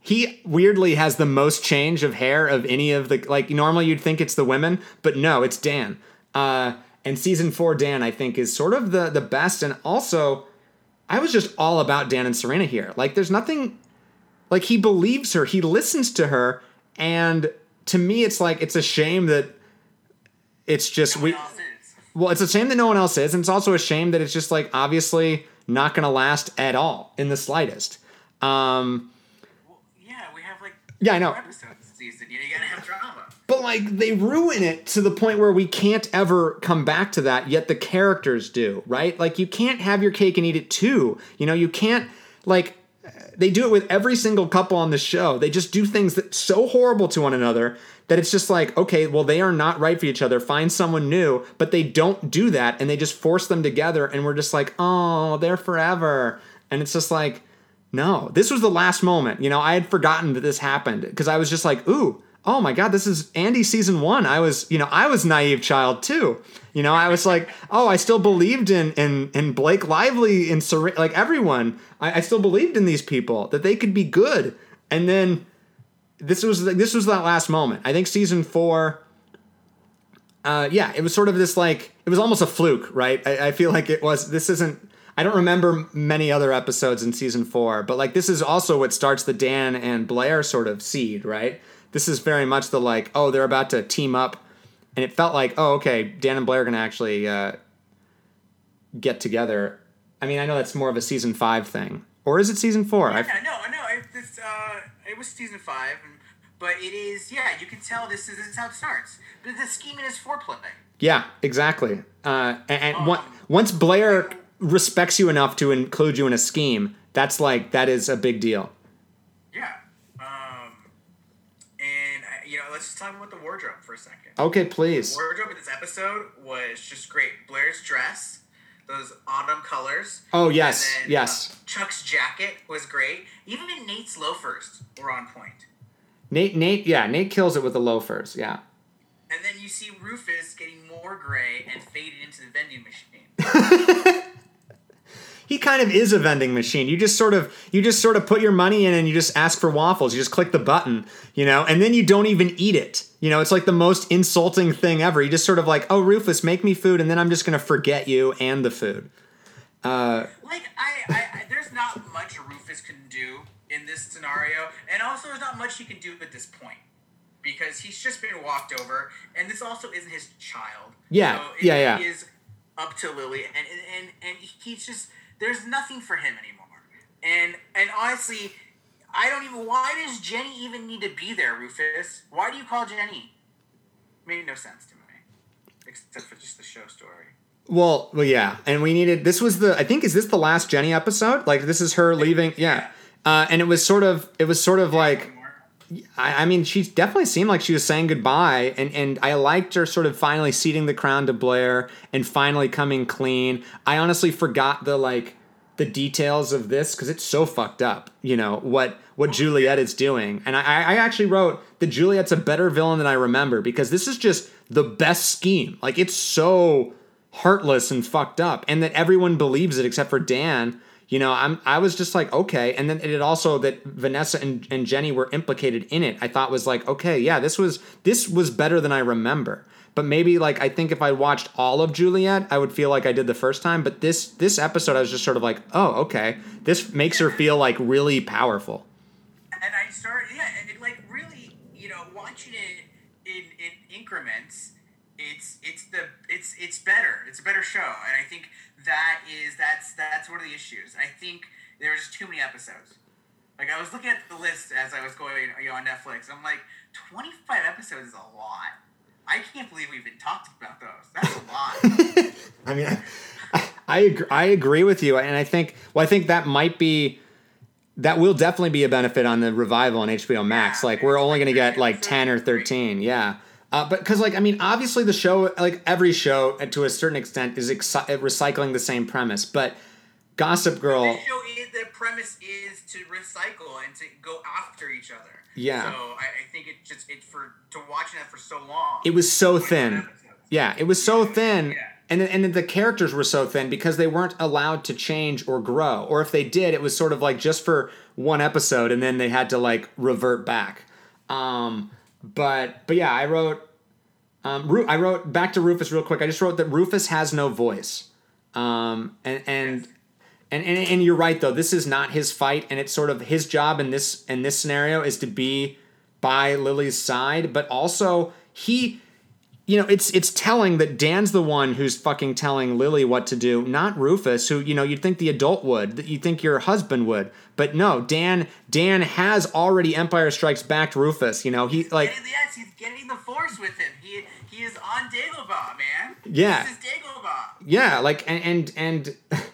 Speaker 2: he weirdly has the most change of hair of any of the like normally you'd think it's the women but no it's dan uh and season four dan i think is sort of the the best and also i was just all about dan and serena here like there's nothing like he believes her he listens to her and to me it's like it's a shame that it's just we
Speaker 3: else is?
Speaker 2: well, it's a shame that no one else is, and it's also a shame that it's just like obviously not going to last at all in the slightest. Um,
Speaker 3: Well, yeah, we have like
Speaker 2: Yeah, I know.
Speaker 3: episodes this season. You gotta have drama.
Speaker 2: but like they ruin it to the point where we can't ever come back to that. Yet the characters do, right? Like you can't have your cake and eat it too. You know, you can't like they do it with every single couple on the show. They just do things that so horrible to one another that it's just like, okay, well, they are not right for each other. Find someone new, but they don't do that, and they just force them together, and we're just like, oh, they're forever, and it's just like, no, this was the last moment. You know, I had forgotten that this happened because I was just like, ooh, oh my god, this is Andy season one. I was, you know, I was naive child too. You know, I was like, oh, I still believed in in in Blake Lively in Ser- like everyone. I, I still believed in these people that they could be good, and then this was this was that last moment. I think season four. Uh, yeah, it was sort of this like it was almost a fluke, right? I, I feel like it was. This isn't. I don't remember many other episodes in season four, but like this is also what starts the Dan and Blair sort of seed, right? This is very much the like, oh, they're about to team up, and it felt like, oh, okay, Dan and Blair are gonna actually uh, get together. I mean, I know that's more of a season five thing, or is it season four? I-
Speaker 3: Yeah, no, no, it, it's, uh, it was season five, but it is, yeah, you can tell this is, this is how it starts. But the scheming is foreplay.
Speaker 2: Yeah, exactly. Uh, and and on- once Blair respects you enough to include you in a scheme, that's like that is a big deal.
Speaker 3: Yeah. Um, and, I- you know, let's just talk about the wardrobe for a second.
Speaker 2: Okay, please.
Speaker 3: wardrobe in this episode was just great. Blair's dress, those autumn colors.
Speaker 2: Oh, yes,
Speaker 3: and then,
Speaker 2: yes.
Speaker 3: uh, Chuck's jacket was great. Even Nate's loafers were on point.
Speaker 2: Nate, Nate, yeah, Nate kills it with the loafers. Yeah.
Speaker 3: And then you see Rufus getting more gray and faded into the vending machine.
Speaker 2: He kind of is a vending machine. You just sort of you just sort of put your money in and you just ask for waffles. You just click the button, you know, and then you don't even eat it. You know, it's like the most insulting thing ever. You just sort of like, "Oh, Rufus, make me food," and then I'm just going to forget you and the food. Uh,
Speaker 3: like I, I, I, there's not much Rufus can do in this scenario, and also there's not much he can do at this point because he's just been walked over, and this also isn't his child.
Speaker 2: Yeah,
Speaker 3: so it
Speaker 2: yeah, yeah.
Speaker 3: Is up to Lily, and and and he's just there's nothing for him anymore, and and honestly. I don't even. Why does Jenny even need to be there, Rufus? Why do you call Jenny? Made no sense to me, except for just the show story.
Speaker 2: Well, well, yeah, and we needed. This was the. I think is this the last Jenny episode? Like this is her leaving. Yeah, uh, and it was sort of. It was sort of like. I, I mean, she definitely seemed like she was saying goodbye, and and I liked her sort of finally ceding the crown to Blair and finally coming clean. I honestly forgot the like the details of this because it's so fucked up. You know what what Juliet is doing, and I I actually wrote that Juliet's a better villain than I remember because this is just the best scheme. Like it's so heartless and fucked up, and that everyone believes it except for Dan. You know, I'm I was just like, okay. And then it also that Vanessa and, and Jenny were implicated in it, I thought was like, okay, yeah, this was this was better than I remember. But maybe like I think if I watched all of Juliet, I would feel like I did the first time. But this this episode I was just sort of like, oh, okay. This makes her feel like really powerful.
Speaker 3: and I started, yeah, and like really, you know, watching it in, in increments, it's it's the it's it's better. It's a better show, and I think that is that's that's one of the issues. I think there's just too many episodes. Like I was looking at the list as I was going you know, on Netflix. I'm like, 25 episodes is a lot. I can't believe we even talked about those. That's a lot.
Speaker 2: I mean, I, I agree, I agree with you, and I think well, I think that might be that will definitely be a benefit on the revival on HBO Max.
Speaker 3: Yeah,
Speaker 2: like we're only going to get like ten or thirteen, yeah. Uh, but because like I mean, obviously the show, like every show, uh, to a certain extent, is exci- recycling the same premise. But Gossip Girl,
Speaker 3: This show is the premise is to recycle and to go after each other.
Speaker 2: Yeah.
Speaker 3: So I, I think it just it for to watching that for so long.
Speaker 2: it was so thin. Yeah, it was so thin,
Speaker 3: Yeah.
Speaker 2: and then- and then the characters were so thin because they weren't allowed to change or grow, or if they did, it was sort of like just for one episode, and then they had to like revert back. Um, but but yeah, I wrote. Um, Ru- I wrote back to Rufus real quick. I just wrote that Rufus has no voice, um, and and, and and and you're right though. This is not his fight, and it's sort of his job in this in this scenario is to be by Lily's side, but also he you know, it's it's telling that Dan's the one who's fucking telling Lily what to do, not Rufus, who you know you'd think the adult would, that you think your husband would, but no, Dan Dan has already Empire Strikes Back Rufus. You know, he like
Speaker 3: Getting- yes, he's getting the force with him. He he is on Dagobah, man.
Speaker 2: Yeah.
Speaker 3: This is Dagobah.
Speaker 2: yeah, like and and and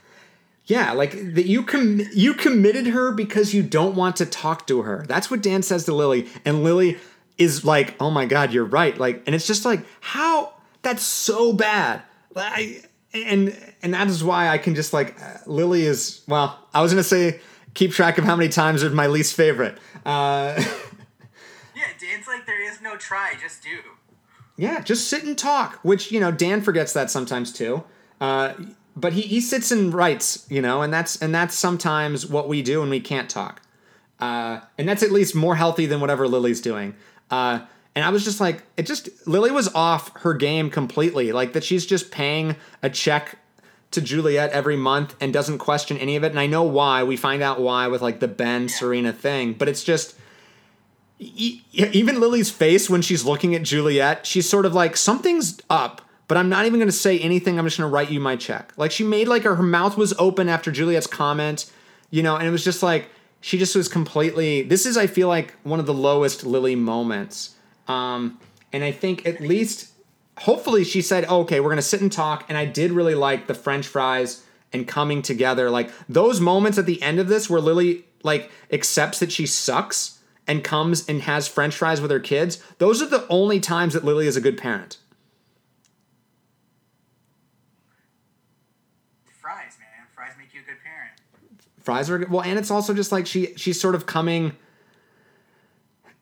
Speaker 2: yeah, like that you com- you committed her because you don't want to talk to her. That's what Dan says to Lily, and Lily is like, "Oh my god, you're right." Like, and it's just like, how that's so bad. Like, and and that is why I can just like uh, Lily is. Well, I was gonna say keep track of how many times is my least favorite. Uh,
Speaker 3: Yeah, Dan's like there is no try, just do.
Speaker 2: Yeah, just sit and talk, which, you know, Dan forgets that sometimes too. Uh, but he, he sits and writes, you know, and that's and that's sometimes what we do when we can't talk. Uh, and that's at least more healthy than whatever Lily's doing. Uh, and I was just like, it just Lily was off her game completely. Like that she's just paying a check to Juliet every month and doesn't question any of it. And I know why. We find out why with like the Ben Serena thing, but it's just e- even Lily's face when she's looking at Juliet, she's sort of like something's up, but I'm not even going to say anything. I'm just going to write you my check. Like she made like her, her mouth was open after Juliet's comment, you know, and it was just like she just was completely. This is I feel like one of the lowest Lily moments, um, and I think at least hopefully she said, oh, okay, we're to sit and talk. And I did really like the French fries and coming together. Like those moments at the end of this where Lily like accepts that she sucks and comes and has French fries with her kids. Those are the only times that Lily is a good parent.
Speaker 3: Fries, man. Fries make you a good parent.
Speaker 2: Fries are well, and it's also just like she she's sort of coming.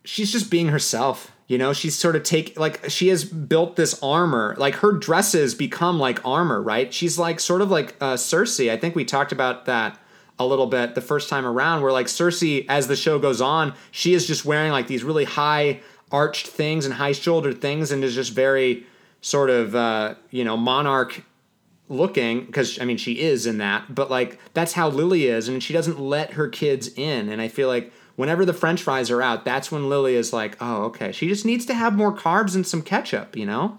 Speaker 2: She's just being herself. You know, she's sort of take like she has built this armor. Like her dresses become like armor, right? She's like sort of like uh, Cersei. I think we talked about that a little bit the first time around. Where like Cersei, as the show goes on, she is just wearing like these really high arched things and high shouldered things, and is just very sort of uh, you know monarch looking because I mean she is in that, but like that's how Lily is, and she doesn't let her kids in. And I feel like whenever the French fries are out, that's when Lily is like, oh okay, she just needs to have more carbs and some ketchup, you know.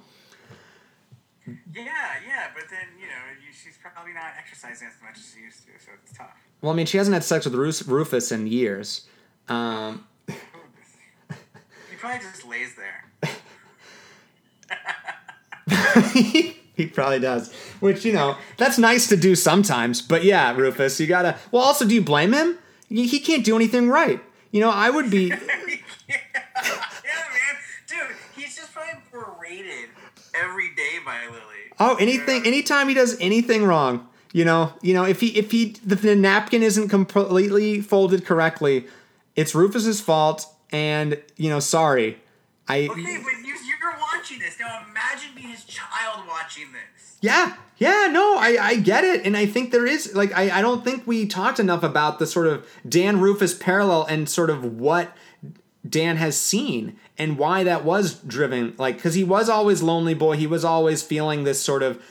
Speaker 3: Yeah, yeah, but then you know you, she's probably not exercising as much as she used to, so it's tough.
Speaker 2: Well, I mean, she hasn't had sex with Rufus in years. Um,
Speaker 3: He probably just lays there.
Speaker 2: he probably does, which you know that's nice to do sometimes. But yeah, Rufus, you gotta. Well, also, do you blame him? He can't do anything right. You know, I would be.
Speaker 3: yeah, man, dude, he's just probably berated every day by Lily.
Speaker 2: Oh, anything, anytime he does anything wrong, you know, you know, if he if he the, the napkin isn't completely folded correctly, it's Rufus's fault, and you know, sorry, I.
Speaker 3: Okay, you, watching this now. Imagine being his child watching this.
Speaker 2: Yeah, yeah, no, I, I get it. And I think there is, like, I, I don't think we talked enough about the sort of Dan Rufus parallel and sort of what Dan has seen and why that was driven. Like, because he was always lonely boy. He was always feeling this sort of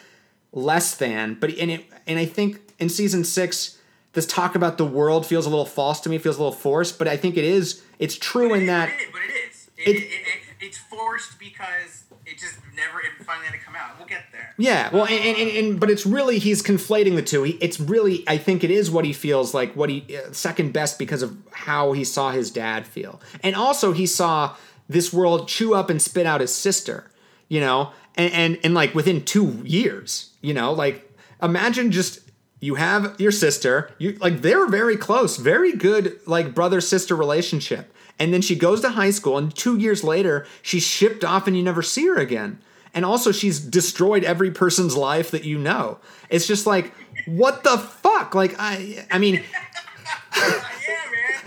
Speaker 2: less than. But, and, it, and I think in season six, this talk about the world feels a little false to me, feels a little forced. But I think it is, it's true in that.
Speaker 3: But it, but it is. It,
Speaker 2: it,
Speaker 3: it's forced because it just never it finally had to come out. We'll get there.
Speaker 2: Yeah, well, and, and, and, but it's really he's conflating the two. He, it's really I think it is what he feels like, what he uh, second best because of how he saw his dad feel, and also he saw this world chew up and spit out his sister, you know, and and, and like within two years, you know, like imagine just you have your sister, you like they're very close, very good like brother sister relationship. And then she goes to high school, and two years later, she's shipped off, and you never see her again. And also, she's destroyed every person's life that you know. It's just like, what the fuck? Like, I, I mean,
Speaker 3: yeah,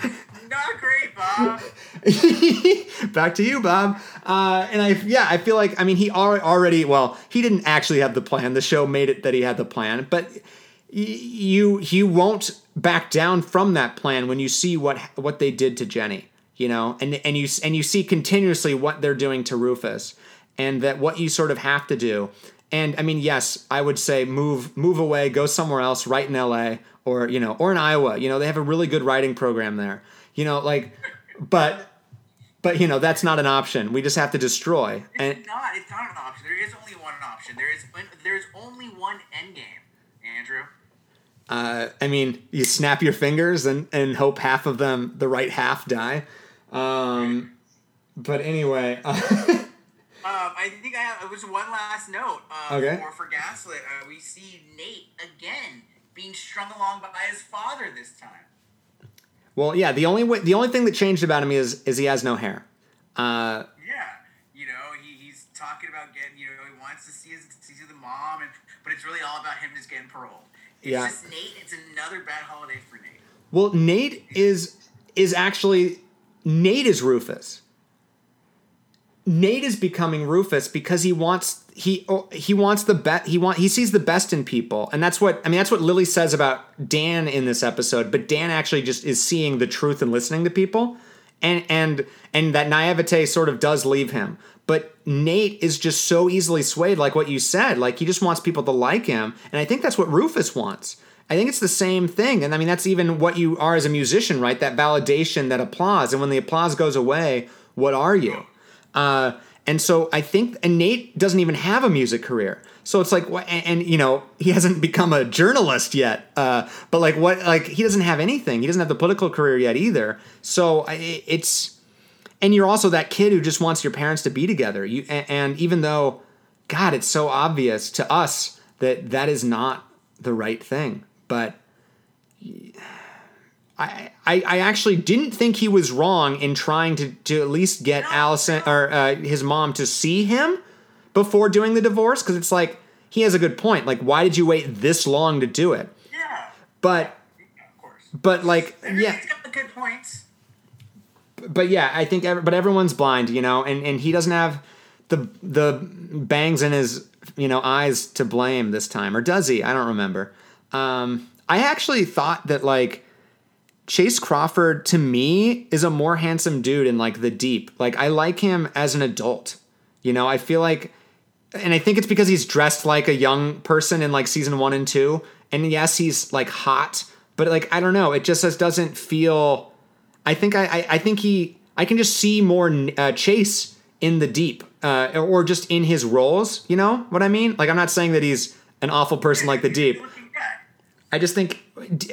Speaker 3: man. Not great, Bob.
Speaker 2: back to you, Bob. Uh, and I, yeah, I feel like, I mean, he already, well, he didn't actually have the plan. The show made it that he had the plan, but y- you, you won't back down from that plan when you see what what they did to Jenny, you know, and and you and you see continuously what they're doing to Rufus, and that what you sort of have to do. And I mean, yes, I would say move move away, go somewhere else, right in L.A. or you know, or in Iowa. You know, they have a really good writing program there. You know, like, but but you know that's not an option. We just have to destroy. And
Speaker 3: It's not. It's not an option. There is only one option. There is. There is only one end game, Andrew.
Speaker 2: uh, I mean, you snap your fingers and and hope half of them, the right half, die. Um, but anyway,
Speaker 3: Um, I think I have. It was one last note. Uh,
Speaker 2: Okay.
Speaker 3: For, for Gaslit, uh, we see Nate again being strung along by his father this time.
Speaker 2: well, yeah. The only way, the only thing that changed about him is is he has no hair. Uh,
Speaker 3: Yeah, you know, he, he's talking about getting, you know, he wants to see his see the mom, and but it's really all about him just getting paroled. It's
Speaker 2: Yeah.
Speaker 3: just Nate. It's another bad holiday for Nate.
Speaker 2: well, Nate is is actually Nate is Rufus. Nate is becoming Rufus because he wants he oh, he wants the best he want he sees the best in people and that's what I mean that's what Lily says about Dan in this episode but Dan actually just is seeing the truth and listening to people and and and that naivete sort of does leave him But Nate is just so easily swayed, like what you said. Like he just wants people to like him, and I think that's what Rufus wants. I think it's the same thing, and I mean that's even what you are as a musician, right? That validation, that applause, and when the applause goes away, what are you? Uh, and so I think, and Nate doesn't even have a music career. So it's like, and, and you know, he hasn't become a journalist yet. Uh, but like, what? Like, he doesn't have anything. He doesn't have the political career yet either. So it's, and you're also that kid who just wants your parents to be together. You, and, and even though, God, it's so obvious to us that that is not the right thing, but. I, I, I actually didn't think he was wrong in trying to, to at least get Allison or uh, his mom to see him before doing the divorce because it's like he has a good point. Like, why did you wait this long to do it?
Speaker 3: Yeah.
Speaker 2: But
Speaker 3: Of course.
Speaker 2: but like yeah,
Speaker 3: Everybody's got the good points.
Speaker 2: but yeah, I think ev- but everyone's blind, you know, and and he doesn't have the the bangs in his you know eyes to blame this time, or does he? I don't remember. Um, I actually thought that like Chace Crawford to me is a more handsome dude in like the deep. Like I like him as an adult. You know, I feel like and I think it's because he's dressed like a young person in like season 1 and 2. And yes, he's like hot, but like I don't know, it just doesn't feel I think I I, I think he I can just see more uh, Chace in the deep uh, or just in his roles, you know what I mean? Like I'm not saying that he's an awful person like the deep. I just think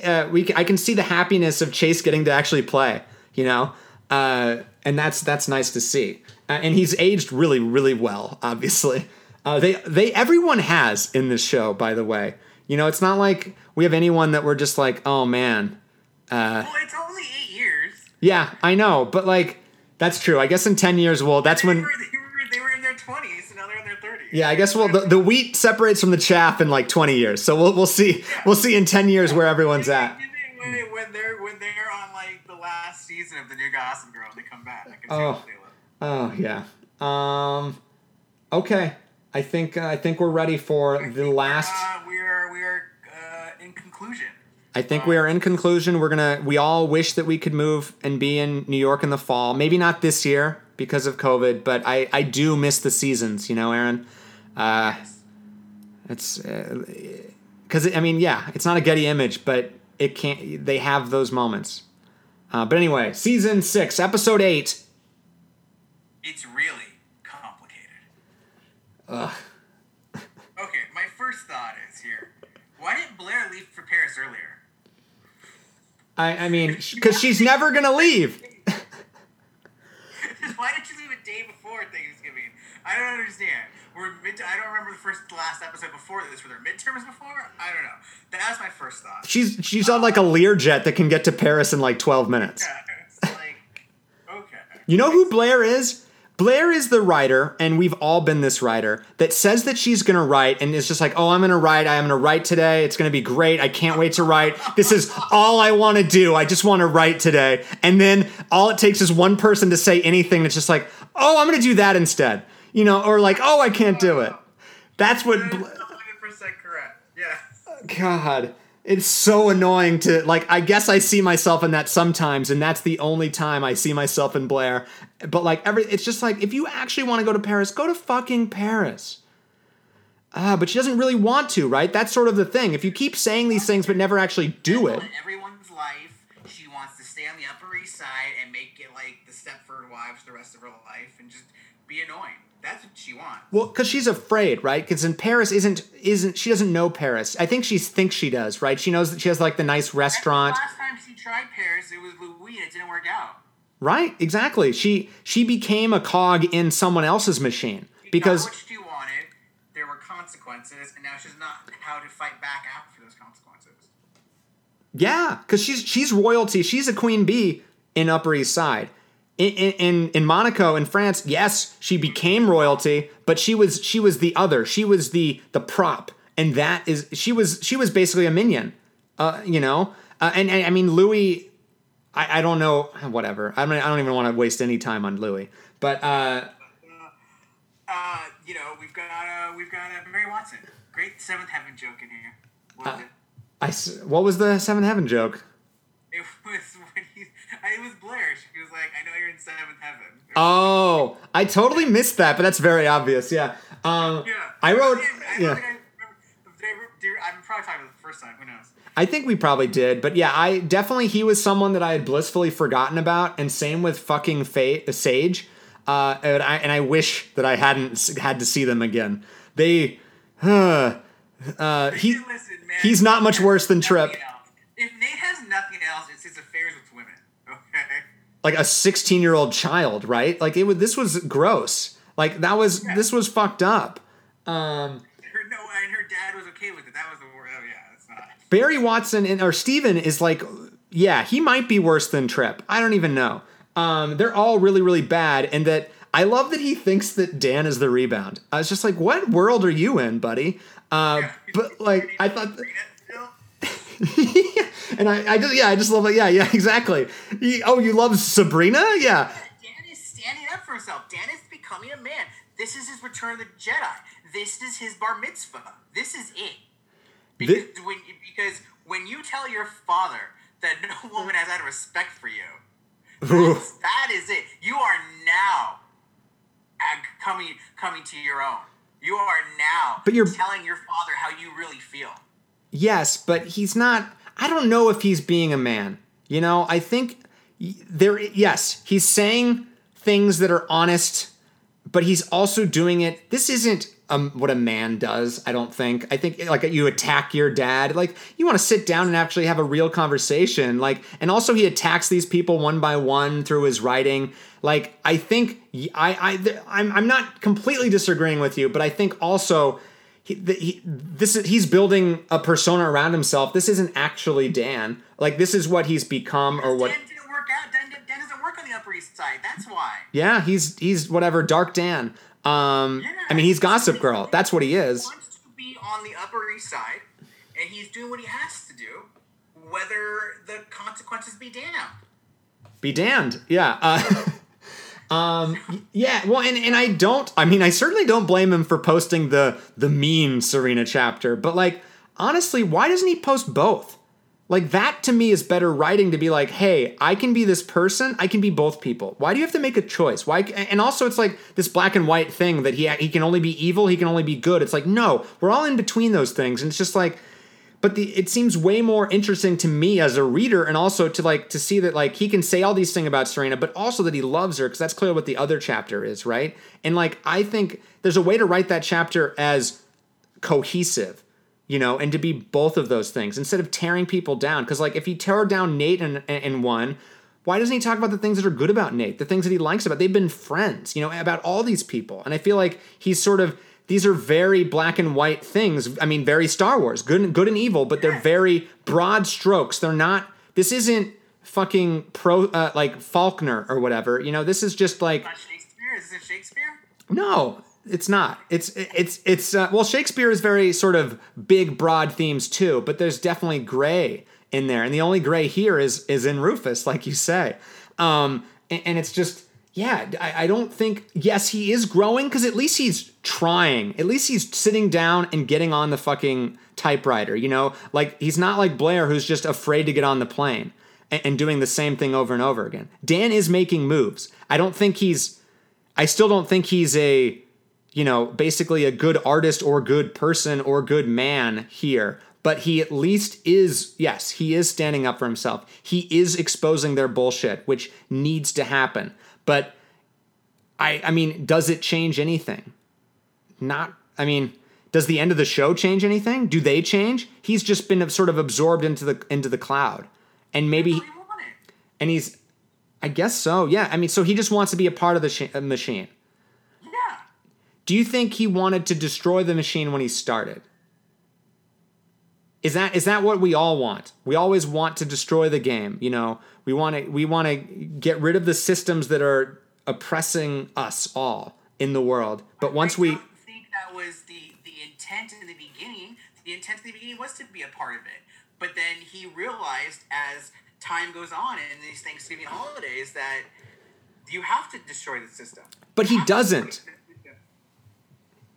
Speaker 2: uh, we I can see the happiness of Chace getting to actually play, you know, uh, and that's that's nice to see. Uh, and he's aged really really well, obviously. Uh, they they everyone has in this show, by the way. You know, it's not like we have anyone that we're just like, oh man,
Speaker 3: Well, it's only eight years.
Speaker 2: yeah, I know, but like that's true. I guess in ten years, well, that's
Speaker 3: They
Speaker 2: when.
Speaker 3: were, they, were, they were in their 20s, and now they're in their 30s.
Speaker 2: Yeah, I guess well the, the wheat separates from the chaff in like twenty years, so we'll we'll see we'll see in ten years where everyone's at.
Speaker 3: When, they're when they're on like the last season of the new Gossip Girl, they come back. I can see
Speaker 2: Oh.
Speaker 3: what they look.
Speaker 2: Oh yeah. Um. Okay. I think uh, I think we're ready for the last.
Speaker 3: Uh, we are we are uh, in conclusion.
Speaker 2: I think we are in conclusion. We're gonna. We all wish that we could move and be in New York in the fall. Maybe not this year because of COVID, but I I do miss the seasons. You know, Aaron. Uh, it's because I mean, yeah, it's not a Getty image, but it can't. They have those moments. Uh, but anyway, season six, episode eight.
Speaker 3: It's really complicated.
Speaker 2: Ugh.
Speaker 3: Okay, my first thought is here. Why didn't Blair leave for Paris earlier?
Speaker 2: I I mean, because she's never gonna leave.
Speaker 3: Why did you leave a day before Thanksgiving? I don't understand. We're mid. I don't remember the first, last episode before this. Were there midterms before? I don't know. That's my first thought.
Speaker 2: She's she's on like a Learjet that can get to Paris in like 12 minutes.
Speaker 3: Yeah, it's like, okay.
Speaker 2: You know who Blair is? Blair is the writer, and we've all been this writer that says that she's gonna write and is just like, oh, I'm gonna write, I'm gonna write today, it's gonna be great, I can't wait to write. This is all I wanna do, I just wanna write today. And then all it takes is one person to say anything that's just like, oh, I'm gonna do that instead. You know, or like, oh, I can't do it. That's what.
Speaker 3: That's
Speaker 2: Bla-
Speaker 3: 100% correct. Yeah.
Speaker 2: God, it's so annoying to like. I guess I see myself in that sometimes, and that's the only time I see myself in Blair. But like every, it's just like if you actually want to go to Paris, go to fucking Paris. Ah, but she doesn't really want to, right? That's sort of the thing. If you keep saying these things but never actually do it,
Speaker 3: In everyone's life, she wants to stay on the Upper East Side and make it like the Stepford Wives the rest of her life and just be annoying. That's what she wants.
Speaker 2: well, because she's afraid, right? Because in Paris isn't isn't she doesn't know Paris. I think she thinks she does, right? She knows that she has like the nice restaurant.
Speaker 3: Last time she tried Paris, it was Louis and it didn't work out.
Speaker 2: Right, exactly. She she became a cog in someone else's machine
Speaker 3: She
Speaker 2: because
Speaker 3: what she wanted. There were consequences, and now she's not how to fight back after those consequences.
Speaker 2: yeah, because she's she's royalty. She's a queen bee in Upper East Side. In, in in Monaco in France, yes, she became royalty, but she was she was the other. She was the the prop, and that is she was she was basically a minion. Uh, you know, uh, and, and I mean Louis. I, I don't know. Whatever. I mean, I don't even want to waste any time on Louis. But uh,
Speaker 3: Uh, you know, we've got uh, we've got uh, Barry Watson. Great Seventh Heaven joke in here. What
Speaker 2: Uh,
Speaker 3: it?
Speaker 2: I what was the seventh Heaven joke?
Speaker 3: It was when he. It was Blair. She was like, "I know you're in seventh heaven."
Speaker 2: Oh, I totally missed that, but that's very obvious. Yeah. Um,
Speaker 3: yeah.
Speaker 2: I wrote.
Speaker 3: I
Speaker 2: Yeah.
Speaker 3: think I remember- did I re- did- I'm probably talking about the first time. Who knows?
Speaker 2: I think we probably did, but yeah, I definitely he was someone that I had blissfully forgotten about, and same with fucking Fa- Sage. Uh, and I and I wish that I hadn't had to see them again. They, uh, uh, he
Speaker 3: Listen,
Speaker 2: he's not much worse than Trip.
Speaker 3: If Nate has nothing else, it's his affairs with women. Okay.
Speaker 2: Like a 16 year old child, right? Like it was. This was gross. Like that was
Speaker 3: Yeah.
Speaker 2: this was fucked up. Um,
Speaker 3: Her no, and her dad was okay with it. That was the. Oh yeah, it's not.
Speaker 2: Barry Watson and or Steven is like, yeah, he might be worse than Trip. I don't even know. Um, they're all really, really bad, and that I love that he thinks that Dan is the rebound. I was just like, what world are you in, buddy? Uh, but like, I thought,
Speaker 3: still?
Speaker 2: and I, I just, yeah, I just love it. Yeah, yeah, exactly. He- oh, you love Sabrina? Yeah,
Speaker 3: Dan is standing up for himself. Dan is becoming a man. This is his return of the Jedi. This is his bar mitzvah. This is it. Because
Speaker 2: Thi-
Speaker 3: when because when you tell your father that no woman has had respect for you, that's- it. You are now coming coming to your own. You are now
Speaker 2: But you're-
Speaker 3: telling your father how you really feel.
Speaker 2: Yes, but he's not. I don't know if he's being a man. You know, I think there. Yes, he's saying things that are honest, but he's also doing it. This isn't um, what a man does. I don't think. I think like you attack your dad. Like you want to sit down and actually have a real conversation. Like, and also he attacks these people one by one through his writing. Like, I think I, th- I'm I'm not completely disagreeing with you, but I think also he, he this is he's building a persona around himself. This isn't actually Dan. Like this is what he's become or what.
Speaker 3: Dan didn't work out. Dan, Dan doesn't work on the Upper East Side. That's why.
Speaker 2: Yeah, he's he's whatever Dark Dan. Um,
Speaker 3: Yeah.
Speaker 2: I mean he's Gossip Girl. That's what he is.
Speaker 3: wants to be on the Upper East Side, and he's doing what he has to do, whether the consequences be damned.
Speaker 2: Be damned. Yeah. Uh, um, yeah. Well, and, and I don't. I mean, I certainly don't blame him for posting the the mean Serena chapter. But like, honestly, why doesn't he post both? Like that to me is better writing to be like, hey, I can be this person, I can be both people. Why do you have to make a choice? Why? And also, it's like this black and white thing that he he can only be evil, he can only be good. It's like no, we're all in between those things, and it's just like but the it seems way more interesting to me as a reader and also to like to see that like he can say all these things about Serena but also that he loves her because that's clearly what the other chapter is right? And like I think there's a way to write that chapter as cohesive you know and to be both of those things instead of tearing people down. Because like if he tore down Nate in, in one why doesn't he talk about the things that are good about Nate the things that he likes about they've been friends you know about all these people. And I feel like he's sort of these are very black and white things. I mean, very Star Wars, good and good and evil, but they're very broad strokes. They're not. This isn't fucking pro uh, like Faulkner or whatever. You know, this is just like
Speaker 3: Shakespeare? Is it Shakespeare?
Speaker 2: no, it's not. It's it's it's uh, well, Shakespeare is very sort of big, broad themes too, but there's definitely gray in there, and the only gray here is is in Rufus, like you say, um, and, and it's just yeah. I, I don't think yes, he is growing because at least he's trying. At least he's sitting down and getting on the fucking typewriter. You know, like he's not like Blair who's just afraid to get on the plane and, and doing the same thing over and over again. Dan is making moves. I don't think he's. I still don't think he's a, you know, basically a good artist or good person or good man here. But he at least is, yes, he is standing up for himself. He is exposing their bullshit, which needs to happen. But I, I mean, does it change anything? Not, I mean, does the end of the show change anything? Do they change? He's just been sort of absorbed into the into the cloud, and maybe,
Speaker 3: What do you want it?
Speaker 2: and he's, I guess so. Yeah, I mean, so he just wants to be a part of the sh- uh, machine.
Speaker 3: Yeah.
Speaker 2: Do you think he wanted to destroy the machine when he started? Is that is that what we all want? We always want to destroy the game, you know. We want to we want to get rid of the systems that are oppressing us all in the world. But once
Speaker 3: I
Speaker 2: we
Speaker 3: don't think that was the the intent in the beginning. The intent in the beginning was to be a part of it, but then he realized as time goes on and these Thanksgiving holidays that you have to destroy the system.
Speaker 2: But he
Speaker 3: You have to
Speaker 2: doesn't.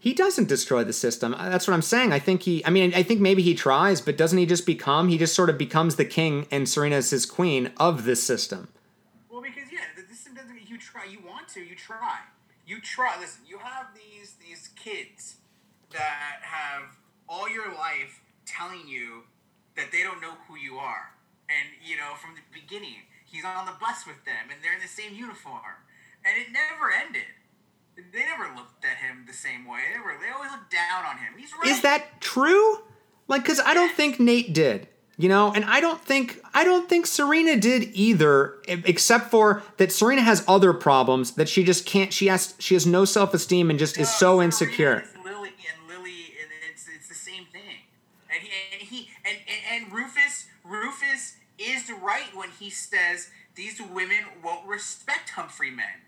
Speaker 2: He doesn't destroy the system. Uh, That's what I'm saying. I think he. I mean, I think maybe he tries, but doesn't he just become? He just sort of becomes the king, and Serena is his queen of this system.
Speaker 3: Well, because yeah, the system doesn't. Mean you try. You want to. You try. You try. Listen. You have these these kids that have all your life telling you that they don't know who you are, and you know from the beginning he's on the bus with them, and they're in the same uniform, and it never ended. They never looked at him the same way. They were. They always looked down on him. He's right.
Speaker 2: Is that true? Like, because I don't think Nate did. You know, and I don't think I don't think Serena did either, except for that Serena has other problems that she just can't. She has she has no self esteem and just is so insecure.
Speaker 3: Lily and Lily, and it's it's the same thing. And he and he and, and, and Rufus Rufus is right when he says these women won't respect Humphrey men,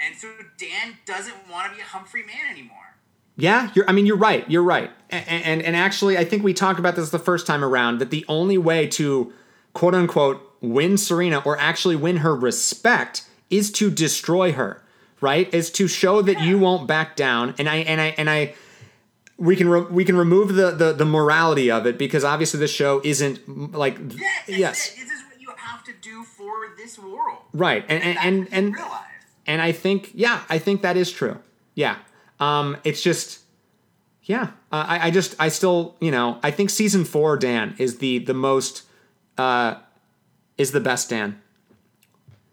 Speaker 3: and so Dan doesn't want to be a Humphrey man anymore.
Speaker 2: Yeah, you're. I mean, you're right. You're right. And, and and actually, I think we talked about this the first time around that the only way to quote unquote win Serena or actually win her respect is to destroy her. Right? Is to show that you won't back down. And I and I and I. We can re- we can remove the, the the morality of it because obviously the show isn't mm, like
Speaker 3: Yes,
Speaker 2: yes
Speaker 3: it. This is what you have to do for this world.
Speaker 2: right and and and, and
Speaker 3: realize.
Speaker 2: And I think, yeah, I think that is true. Yeah. Um, it's just, yeah. Uh, I, I just, I still, you know, I think season four, Dan, is the the most, uh, is the best Dan.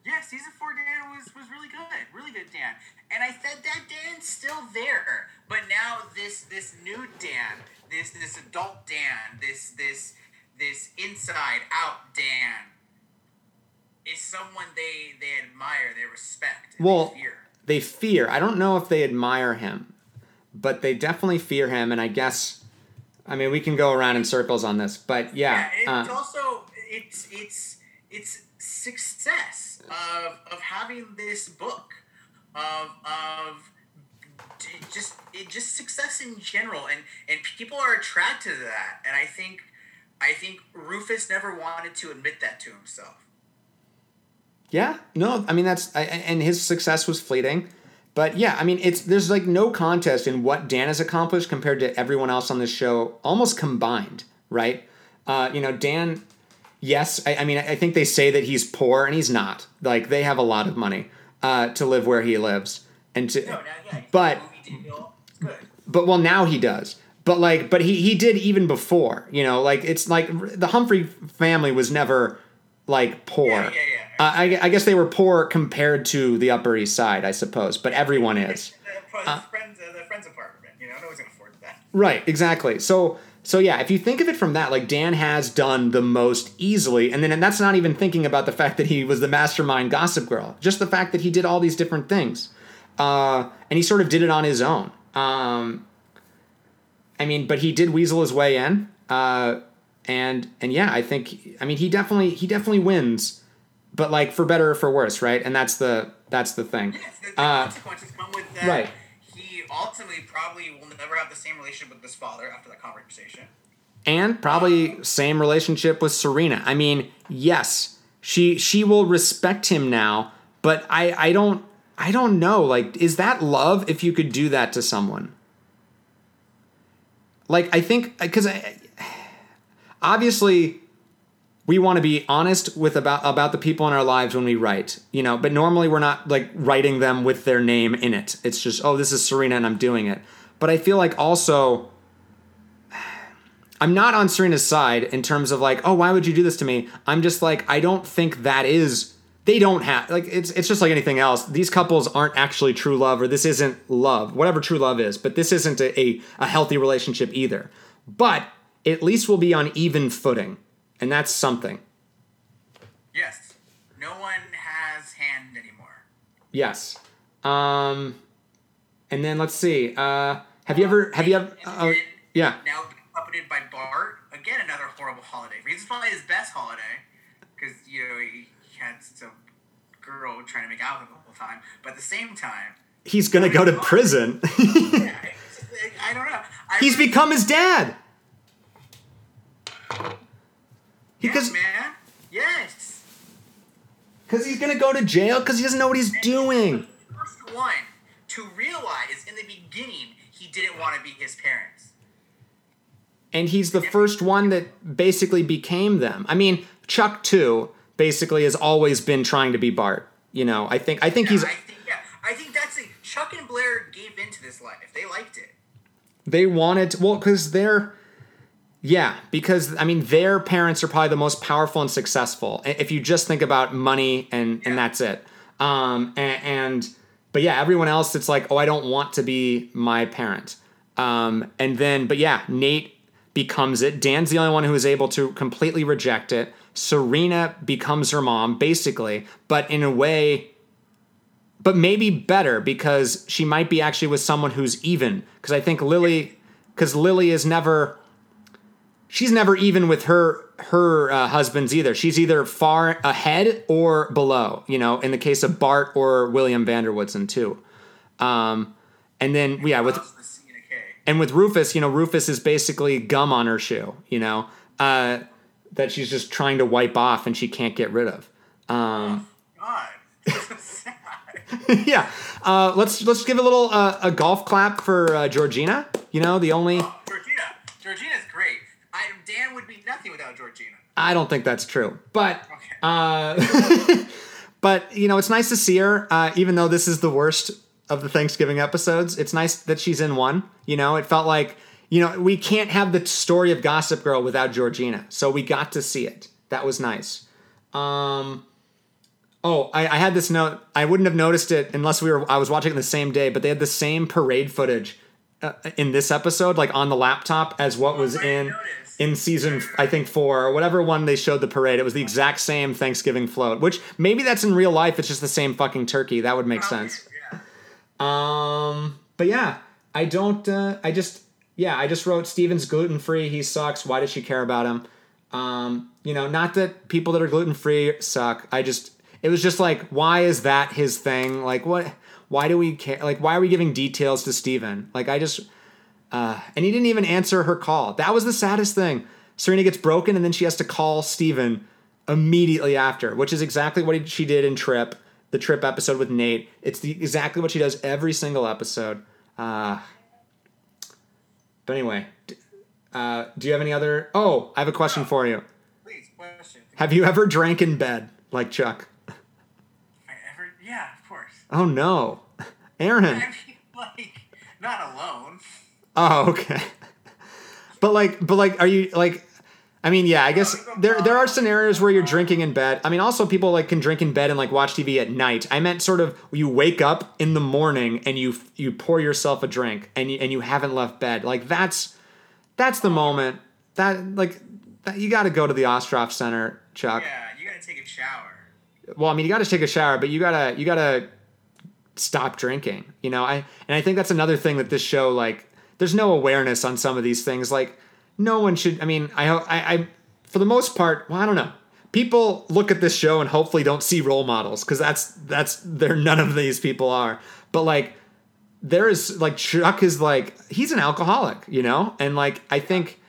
Speaker 3: Yeah, season four Dan was was really good, really good Dan. And I said that Dan's still there, but now this this new Dan, this this adult Dan, this this this inside out Dan, is someone they they admire, they respect,
Speaker 2: Well,
Speaker 3: they fear.
Speaker 2: they fear. I don't know if they admire him, but they definitely fear him. And I guess, I mean, we can go around in circles on this, but yeah.
Speaker 3: Yeah, it's
Speaker 2: uh,
Speaker 3: also it's it's it's success of of having this book of of just it just success in general and and people are attracted to that and I think I think Rufus never wanted to admit that to himself.
Speaker 2: Yeah, no, I mean that's I, and his success was fleeting, but yeah, I mean it's there's like no contest in what Dan has accomplished compared to everyone else on this show, almost combined, right? Uh, you know, Dan. Yes, I, I mean I think they say that he's poor and he's not. Like they have a lot of money uh, to live where he lives, and to
Speaker 3: No, yeah,
Speaker 2: But-
Speaker 3: a movie deal. It's good.
Speaker 2: but well now he does but like but he he did even before you know like it's like the humphrey family was never like poor
Speaker 3: Yeah, yeah,
Speaker 2: I, I guess they were poor compared to the upper east side i suppose but everyone is.
Speaker 3: friends, uh, the friends apartment, you know, no one's gonna afford that.
Speaker 2: right exactly. So so yeah if you think of it from that like dan has done the most easily and then and that's not even thinking about the fact that he was the mastermind gossip girl just the fact that he did all these different things. Uh, and he sort of did it on his own. Um, I mean, but he did weasel his way in, uh, and and yeah, I think I mean he definitely he definitely wins, but like for better or for worse, right? And that's the that's the thing.
Speaker 3: Yes, the,
Speaker 2: Uh,
Speaker 3: consequences come with that.
Speaker 2: right.
Speaker 3: He ultimately probably will never have the same relationship with his father after that conversation.
Speaker 2: and probably same relationship with Serena. I mean, yes, she she will respect him now, but I I don't I don't know. Like, is that love if you could do that to someone? Like, I think because obviously we want to be honest with about about the people in our lives when we write, you know. But normally we're not like writing them with their name in it. It's just, oh, this is Serena and I'm doing it. But I feel like also I'm not on Serena's side in terms of like, oh, why would you do this to me? I'm just like, I don't think that is. They don't have like it's it's just like anything else. These couples aren't actually true love, or this isn't love, whatever true love is. But this isn't a, a, a healthy relationship either. But at least we'll be on even footing, and that's something.
Speaker 3: Yes. No one has hand anymore.
Speaker 2: Yes. Um, and then let's see. Uh, have you ever? Have you ever? Uh,
Speaker 3: then
Speaker 2: yeah.
Speaker 3: Now accompanied by Bart. Again, another horrible holiday. This is probably his best holiday because you know he, he had some girl trying to make out with him the whole time. But at the same time,
Speaker 2: He's gonna go to prison.
Speaker 3: yeah, I, I don't know. I
Speaker 2: He's
Speaker 3: really-
Speaker 2: become his dad.
Speaker 3: Yes,
Speaker 2: Because
Speaker 3: man. Yes.
Speaker 2: because he's gonna go to jail because he doesn't know what he's doing.
Speaker 3: He's the First one to realize in the beginning he didn't want to be his parents.
Speaker 2: and he's the first one that basically became them. I mean, Chuck too basically has always been trying to be Bart. You know, I think I think
Speaker 3: Yeah,
Speaker 2: he's
Speaker 3: I think yeah, I think that's a, Chuck and Blair gave into this life. They liked it.
Speaker 2: they wanted well because they're yeah because I mean their parents are probably the most powerful and successful if you just think about money and and that's it. Um and, and but yeah, everyone else it's like oh I don't want to be my parent. Um and then but yeah, Nate becomes it. Dan's the only one who is able to completely reject it. Serena becomes her mom, basically, but in a way, but maybe better because she might be actually with someone who's even. Because I think Lily, because Lily is never, she's never even with her her uh, husbands either. She's either far ahead or below. You know, in the case of Bart or William van der Woodsen too. Um, and then yeah, with
Speaker 3: Lost the C and
Speaker 2: and with Rufus, you know, Rufus is basically gum on her shoe, you know, uh, that she's just trying to wipe off and she can't get rid of. Um,
Speaker 3: God, this is sad.
Speaker 2: yeah, uh, let's let's give a little uh, a golf clap for uh, Georgina. You know, the only
Speaker 3: Georgina, Georgina's great. I, Dan would be nothing without Georgina.
Speaker 2: I don't think that's true, but
Speaker 3: Okay.
Speaker 2: uh, but you know, it's nice to see her, uh, even though this is the worst of the Thanksgiving episodes. It's nice that she's in one. You know, it felt like you know we can't have the story of Gossip Girl without Georgina, so we got to see it. That was nice. Um, oh, I, I had this note. I wouldn't have noticed it unless we were. I was watching it the same day, but they had the same parade footage uh, in this episode, like on the laptop, as what was in in season I think four or whatever one they showed the parade. It was the exact same Thanksgiving float, which maybe that's in real life. It's just the same fucking turkey. That would make sense. Um, but yeah, I don't. Uh, I just yeah, I just wrote Steven's gluten free. He sucks. Why does she care about him? Um, you know, not that people that are gluten free suck. I just it was just like, why is that his thing? Like, what? Why do we care? Like, why are we giving details to Steven? Like, I just. Uh, and he didn't even answer her call. That was the saddest thing. Serena gets broken, and then she has to call Steven immediately after, which is exactly what she did in Trip, the Trip episode with Nate. It's the, exactly what she does every single episode. Uh, but anyway, uh, do you have any other? Oh, I have a question for you.
Speaker 3: Please, question.
Speaker 2: Have you ever drank in bed like Chuck?
Speaker 3: I ever, yeah, of course.
Speaker 2: Oh no, Aaron.
Speaker 3: Like, not alone.
Speaker 2: Oh, okay. But like, but like, are you like? I mean, yeah, I guess there there are scenarios where you're drinking in um, bed. I mean, also people like can drink in bed and like watch TV at night. I meant sort of you wake up in the morning and you you pour yourself a drink and you, and you haven't left bed. Like that's that's the moment that like that, you got to go to the Ostroff Center, Chuck.
Speaker 3: Yeah, you gotta take a shower.
Speaker 2: Well, I mean, you got to take a shower, but you gotta you gotta stop drinking. You know, I and I think that's another thing that this show like. There's no awareness on some of these things. Like, no one should. I mean, I I, I for the most part, well, I don't know. People look at this show and hopefully don't see role models because that's that's there. None of these people are. But like, there is like Chuck is like he's an alcoholic, you know, and like I think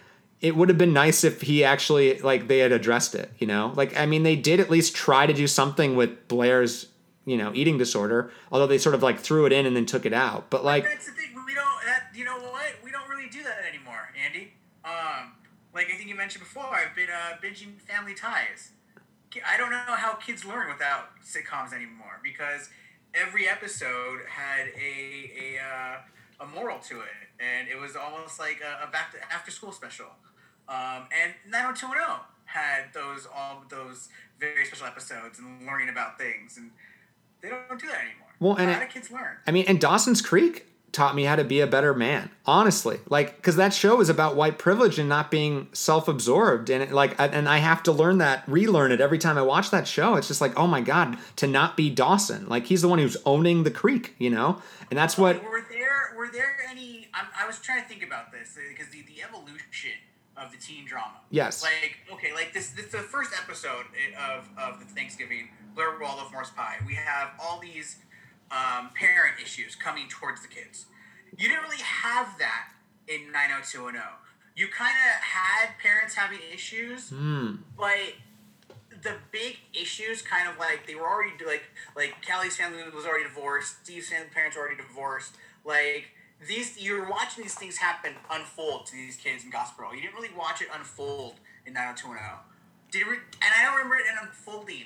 Speaker 2: it would have been nice if he actually like they had addressed it you know like i mean they did at least try to do something with blair's you know eating disorder although they sort of like threw it in and then took it out but like
Speaker 3: That's the thing. We don't. That, you know what? We don't really do that anymore, Andy. Um, like I think you mentioned before, I've been uh, binging Family Ties. I don't know how kids learn without sitcoms anymore because every episode had a a, uh, a moral to it, and it was almost like a, a back to after school special. Um, and 90210 had those all those very special episodes and learning about things, and they don't do that anymore.
Speaker 2: Well, and
Speaker 3: how
Speaker 2: it-
Speaker 3: do kids learn?
Speaker 2: I mean, and Dawson's Creek taught me how to be a better man. Honestly, like because that show is about white privilege and not being self-absorbed, and it, like, I- and I have to learn that, relearn it every time I watch that show. It's just like, oh my god, to not be Dawson, like he's the one who's owning the creek, you know, and that's what.
Speaker 3: were there were there any I'm, i was trying to think about this because the, the evolution of the teen drama
Speaker 2: Yes.
Speaker 3: like okay like this this is the first episode of of the thanksgiving blair waldorf Must Pie we have all these um, parent issues coming towards the kids you didn't really have that in 90210 you kind of had parents having issues
Speaker 2: Hmm.
Speaker 3: but the big issues kind of like they were already like like Callie's family was already divorced, Steve's family parents were already divorced. Like these you're watching these things happen unfold to these kids in Gossip Girl. You didn't really watch it unfold in 90210. Did it re- and I don't remember it unfolding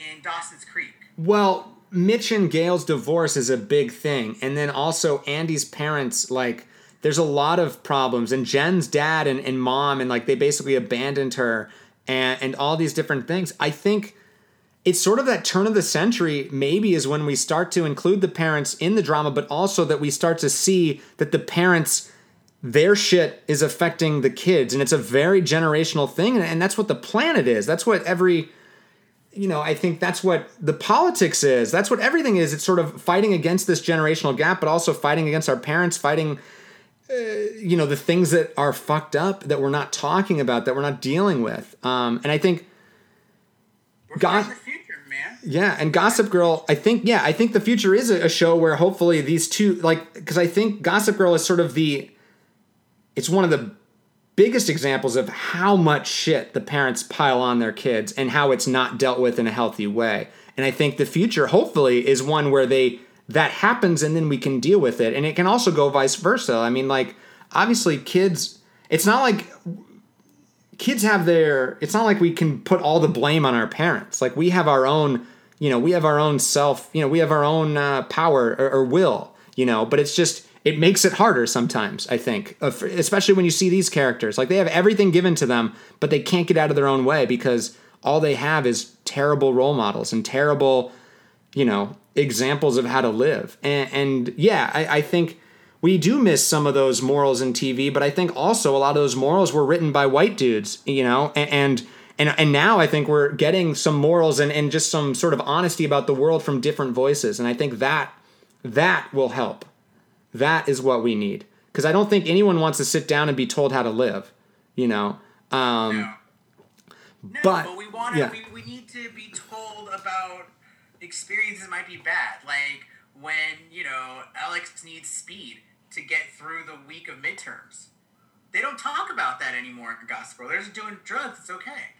Speaker 3: in Dawson's Creek.
Speaker 2: Well, Mitch and Gail's divorce is a big thing, and then also Andie's parents like. There's a lot of problems, and Jen's dad and, and mom, and like they basically abandoned her, and and all these different things. I think it's sort of that turn of the century maybe is when we start to include the parents in the drama but also that we start to see that the parents their shit is affecting the kids and it's a very generational thing and, and that's what the planet is that's what every you know i think that's what the politics is. That's what everything is. It's sort of fighting against this generational gap but also fighting against our parents fighting uh, you know the things that are fucked up that we're not talking about that we're not dealing with. Um, and i think
Speaker 3: We're
Speaker 2: God-
Speaker 3: future, man.
Speaker 2: yeah, and Gossip Girl, I think, yeah, I think the future is a, a show where hopefully these two, like, because I think Gossip Girl is sort of the, it's one of the biggest examples of how much shit the parents pile on their kids and how it's not dealt with in a healthy way. And I think the future, hopefully, is one where they, that happens and then we can deal with it. And it can also go vice versa. I mean, like, obviously, kids, it's not like kids have their it's not like we can put all the blame on our parents like we have our own you know we have our own self you know we have our own uh, power or, or will you know but it's just it makes it harder sometimes i think uh, especially when you see these characters. Like they have everything given to them but they can't get out of their own way because all they have is terrible role models and terrible you know examples of how to live. And, and yeah I, I think we do miss some of those morals in tv but i think also a lot of those morals were written by white dudes you know a- and and and now i think we're getting some morals and, and just some sort of honesty about the world from different voices and i think that that will help that is what we need because i don't think anyone wants to sit down and be told how to live you know um
Speaker 3: No. No,
Speaker 2: But-
Speaker 3: but, we want
Speaker 2: yeah.
Speaker 3: We, we need to be told about experiences that might be bad, like when you know Alex needs speed to get through the week of midterms. They don't talk about that anymore in Gossip Girl. They're just doing drugs. It's okay.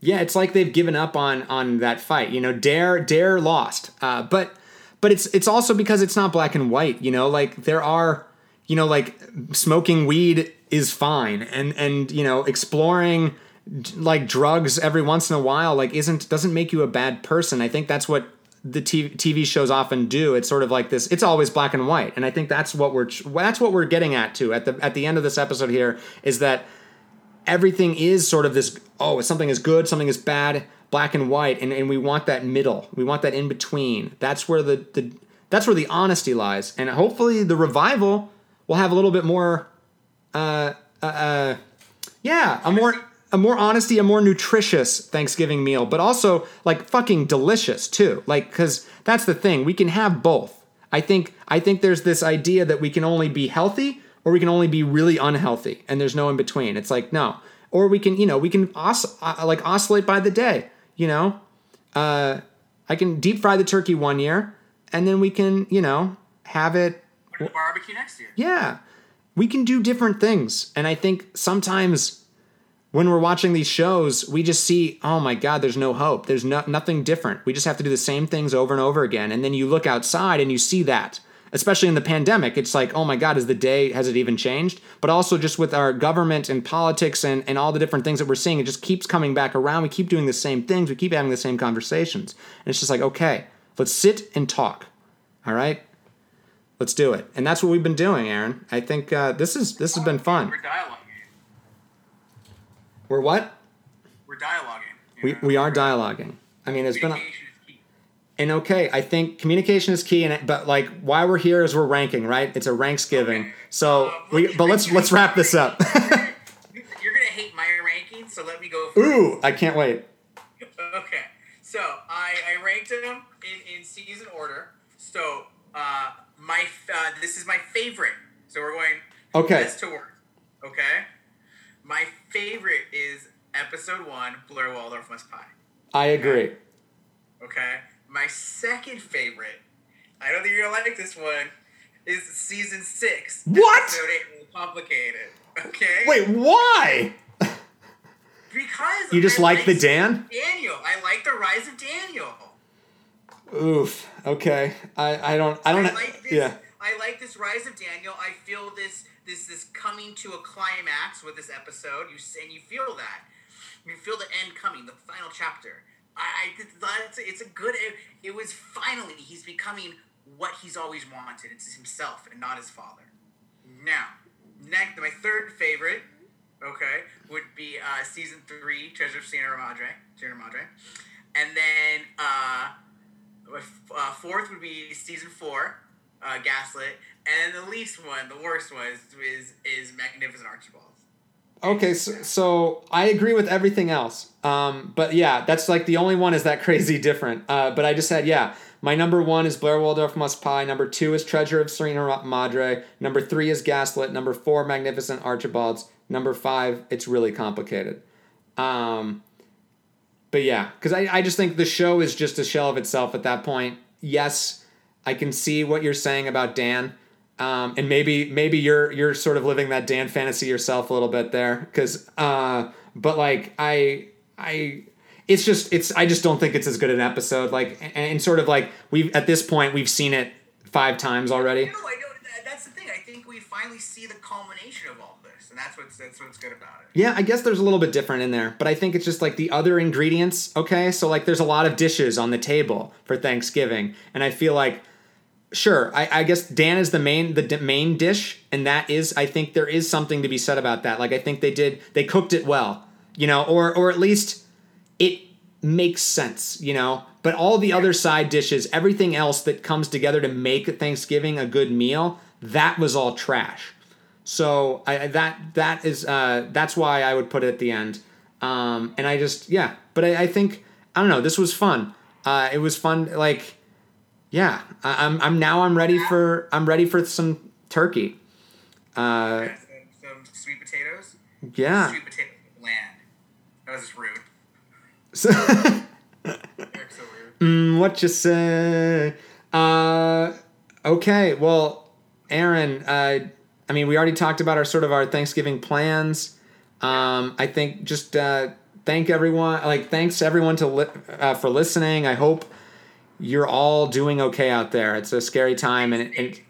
Speaker 2: Yeah, it's like they've given up on on that fight. You know, Dare Dare lost, uh, but but it's it's also because it's not black and white. You know, like there are, you know, like smoking weed is fine, and and you know exploring like drugs every once in a while like isn't doesn't make you a bad person. I think that's what the TV, shows often do. It's sort of like this. It's always black and white, and I think that's what we're that's what we're getting at too. At the at the end of this episode here is that everything is sort of this oh something is good something is bad black and white and, and we want that middle. We want that in between. That's where the, the that's where the honesty lies. And hopefully the revival will have a little bit more uh uh, uh yeah a more a more honesty a more nutritious thanksgiving meal but also like fucking delicious too. Like because that's the thing. We can have both. I think i think there's this idea that we can only be healthy or we can only be really unhealthy and there's no in between. It's like no. Or we can you know we can os- uh, like oscillate by the day you know? Uh i can deep fry the turkey one year and then we can you know have it
Speaker 3: Put it the barbecue next year.
Speaker 2: yeah. We can do different things and i think sometimes when we're watching these shows we just see oh my god there's no hope. There's no, nothing different. We just have to do the same things over and over again and then you look outside and you see that especially in the pandemic it's like oh my god is the day has it even changed? But also just with our government and politics and, and all the different things that we're seeing it just keeps coming back around. We keep doing the same things. We keep having the same conversations. And it's just like okay let's sit and talk all right? Let's do it. And that's what we've been doing aaron. I think uh, this is this has been fun.
Speaker 3: We're dialoguing.
Speaker 2: we're what?
Speaker 3: We're dialoguing.
Speaker 2: we,
Speaker 3: know?
Speaker 2: we are dialoguing. I mean it's been a,
Speaker 3: Communication is key.
Speaker 2: And okay i think communication is key and but like why we're here is we're ranking right it's a ranksgiving
Speaker 3: Okay.
Speaker 2: so
Speaker 3: Uh,
Speaker 2: we but let's let's wrap this up
Speaker 3: You're gonna hate my ranking, so let me go. First.
Speaker 2: ooh i can't wait
Speaker 3: Okay, so I, I ranked them in, in season order. So uh, my uh, this is my favorite. So we're going
Speaker 2: Okay.
Speaker 3: best to worst. Okay, my favorite is episode one. Blair Waldorf must pie.
Speaker 2: i agree
Speaker 3: Okay, my second favorite. I don't think you're gonna like this one. Is season six.
Speaker 2: What?
Speaker 3: Episode eight, complicated. Okay.
Speaker 2: wait why
Speaker 3: Because
Speaker 2: you just
Speaker 3: I
Speaker 2: like the dan
Speaker 3: Daniel. I like the rise of Daniel.
Speaker 2: oof okay i i don't i don't
Speaker 3: I like this.
Speaker 2: yeah
Speaker 3: I like this rise of Daniel. I feel this this this coming to a climax with this episode. You and you feel that. You feel the end coming, the final chapter. I, I that's it's a good. It, it was finally he's becoming what he's always wanted. It's himself and not his father. Now, next, my third favorite, okay, would be uh, season three, Treasure of Sierra Madre, Sierra Madre, and then uh, uh, fourth would be season four, uh, Gaslit, and then the least one, the worst one, is, is Magnificent Archibald.
Speaker 2: Okay, so, so I agree with everything else. Um, but yeah, that's like the only one is that crazy different. Uh, but I just said, yeah, my number one is Blair Waldorf Must Pie. Number two is Treasure of Serena Madre. Number three is Gaslit. Number four, Magnificent Archibalds. Number five, It's Really Complicated. Um, but yeah, because I, I just think the show is just a shell of itself at that point. Yes, I can see what you're saying about Dan. Um, and maybe maybe you're you're sort of living that Dan fantasy yourself a little bit there, because uh, but like I I it's just it's I just don't think it's as good an episode. Like and, and sort of like we've at this point we've seen it five times already.
Speaker 3: No, I that- That's the thing. I think we finally see the culmination of all this, and that's what's that's what's good about it.
Speaker 2: Yeah, I guess there's a little bit different in there, but I think it's just like the other ingredients. Okay, so like there's a lot of dishes on the table for Thanksgiving, and I feel like, sure, I, I guess Dan is the main the main dish, and that is I think there is something to be said about that. Like I think they did they cooked it well, you know, or or at least it makes sense, you know. But all the other side dishes, everything else that comes together to make Thanksgiving a good meal, that was all trash. So I, I- that that is uh, that's why I would put it at the end. Um, and I just yeah, but I, I think I don't know. This was fun. Uh, it was fun. Like yeah, I, I'm I'm now I'm ready for I'm ready for some turkey. Uh,
Speaker 3: Yeah, some, some sweet potatoes.
Speaker 2: yeah.
Speaker 3: Sweet potato bland. That was just rude.
Speaker 2: So,
Speaker 3: so rude.
Speaker 2: Mm, what you say? Uh, okay. Well, Aaron. Uh, I mean, we already talked about our sort of our Thanksgiving plans. Um, I think just uh, thank everyone. Like, thanks everyone to li- uh, for listening. I hope you're all doing okay out there. It's a scary time, and, and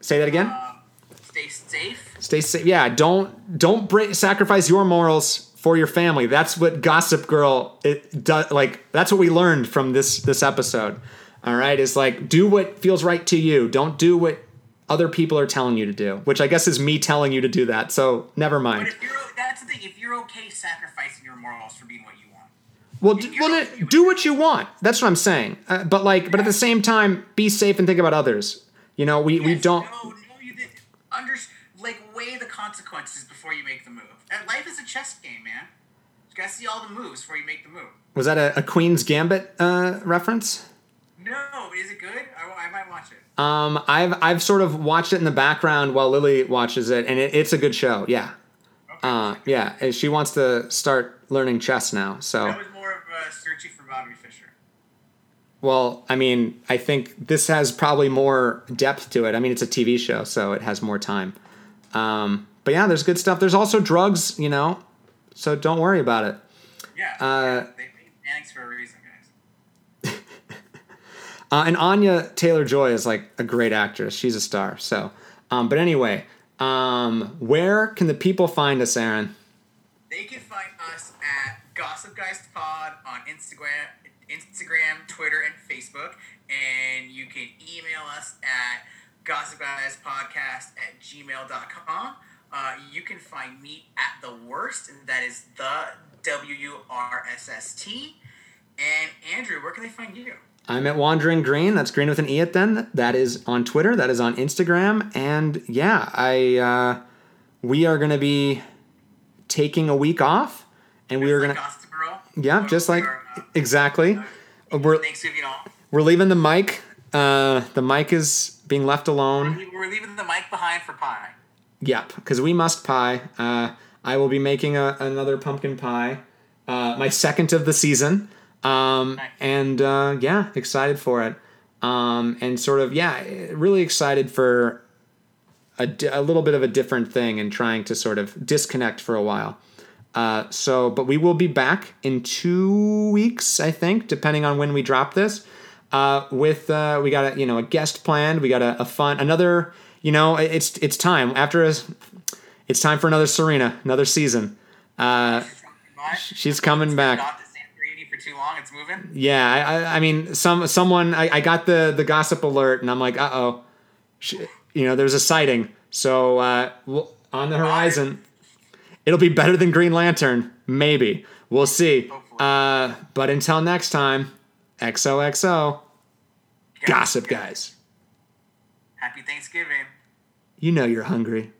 Speaker 2: say that again.
Speaker 3: Um, stay safe.
Speaker 2: Stay safe. Yeah, don't don't break, sacrifice your morals for your family. That's what Gossip Girl it does. Like that's what we learned from this this episode. All right, is like do what feels right to you. Don't do what other people are telling you to do. Which I guess is me telling you to do that. So never
Speaker 3: But
Speaker 2: mind.
Speaker 3: if you're that's the thing. If you're okay sacrificing your morals for being what you
Speaker 2: Well, do, well, do what you want. That's what I'm saying. Uh, but like, but at the same time, be safe and think about others. You know, we we don't.
Speaker 3: No, no, you. Under like weigh the consequences before you make the move. And life is a chess game, man. You gotta see all the moves before you make the move.
Speaker 2: Was that a, a Queen's Gambit uh, reference?
Speaker 3: No, is it good? I, I might watch it.
Speaker 2: Um, I've I've sort of watched it in the background while Lily watches it, and it, it's a good show. Yeah,
Speaker 3: Okay.
Speaker 2: uh, yeah. and She wants to start learning chess now. So,
Speaker 3: that was more of a searching for Bobby Fischer.
Speaker 2: Well, I mean, I think this has probably more depth to it. I mean, it's a TV show, so it has more time. Um, but yeah, there's good stuff. There's also drugs, you know, so don't worry about it.
Speaker 3: Yeah.
Speaker 2: Uh,
Speaker 3: they made for a reason, guys.
Speaker 2: Uh, and Anya Taylor Joy is like a great actress. She's a star. So, um, but anyway, um, where can the people find us, Aaron?
Speaker 3: They can find us at Gossip Guys Pod on Instagram, Instagram, Twitter, and Facebook. And you can email us at gossipguyspodcast at gmail.com. Uh, you can find me at the worst, and that is the W U R S S T. And Andrew, where can they find you?
Speaker 2: I'm at Wandering Green. That's Green with an E at then. That is on Twitter. That is on Instagram. And yeah, I uh, we are gonna be taking a week off, and we are
Speaker 3: Like
Speaker 2: gonna yeah, just like
Speaker 3: are, uh,
Speaker 2: exactly. We're we're leaving the mic. Uh, the mic is being left alone.
Speaker 3: We're leaving the mic behind for pie.
Speaker 2: Yep, because we must pie. Uh, I will be making a, another pumpkin pie, uh, my second of the season. Um,
Speaker 3: Nice.
Speaker 2: and uh, yeah, excited for it. Um, and sort of yeah, really excited for a, a little bit of a different thing and trying to sort of disconnect for a while. Uh, so, but we will be back in two weeks, I think, depending on when we drop this. uh, with uh, we got a you know a guest planned. We got a, a fun another. You know, it's it's time after a, it's time for another Serena, another season. Uh, she's coming back.
Speaker 3: Not the same greedy for too long. It's moving.
Speaker 2: Yeah, I, I, I mean, some someone I, I got the the gossip alert, and I'm like, uh oh, you know, there's a sighting. So uh, on the horizon, it'll be better than Green Lantern, maybe. We'll see. Uh, but until next time, XOXO, gossip guys.
Speaker 3: Happy Thanksgiving.
Speaker 2: You know you're hungry.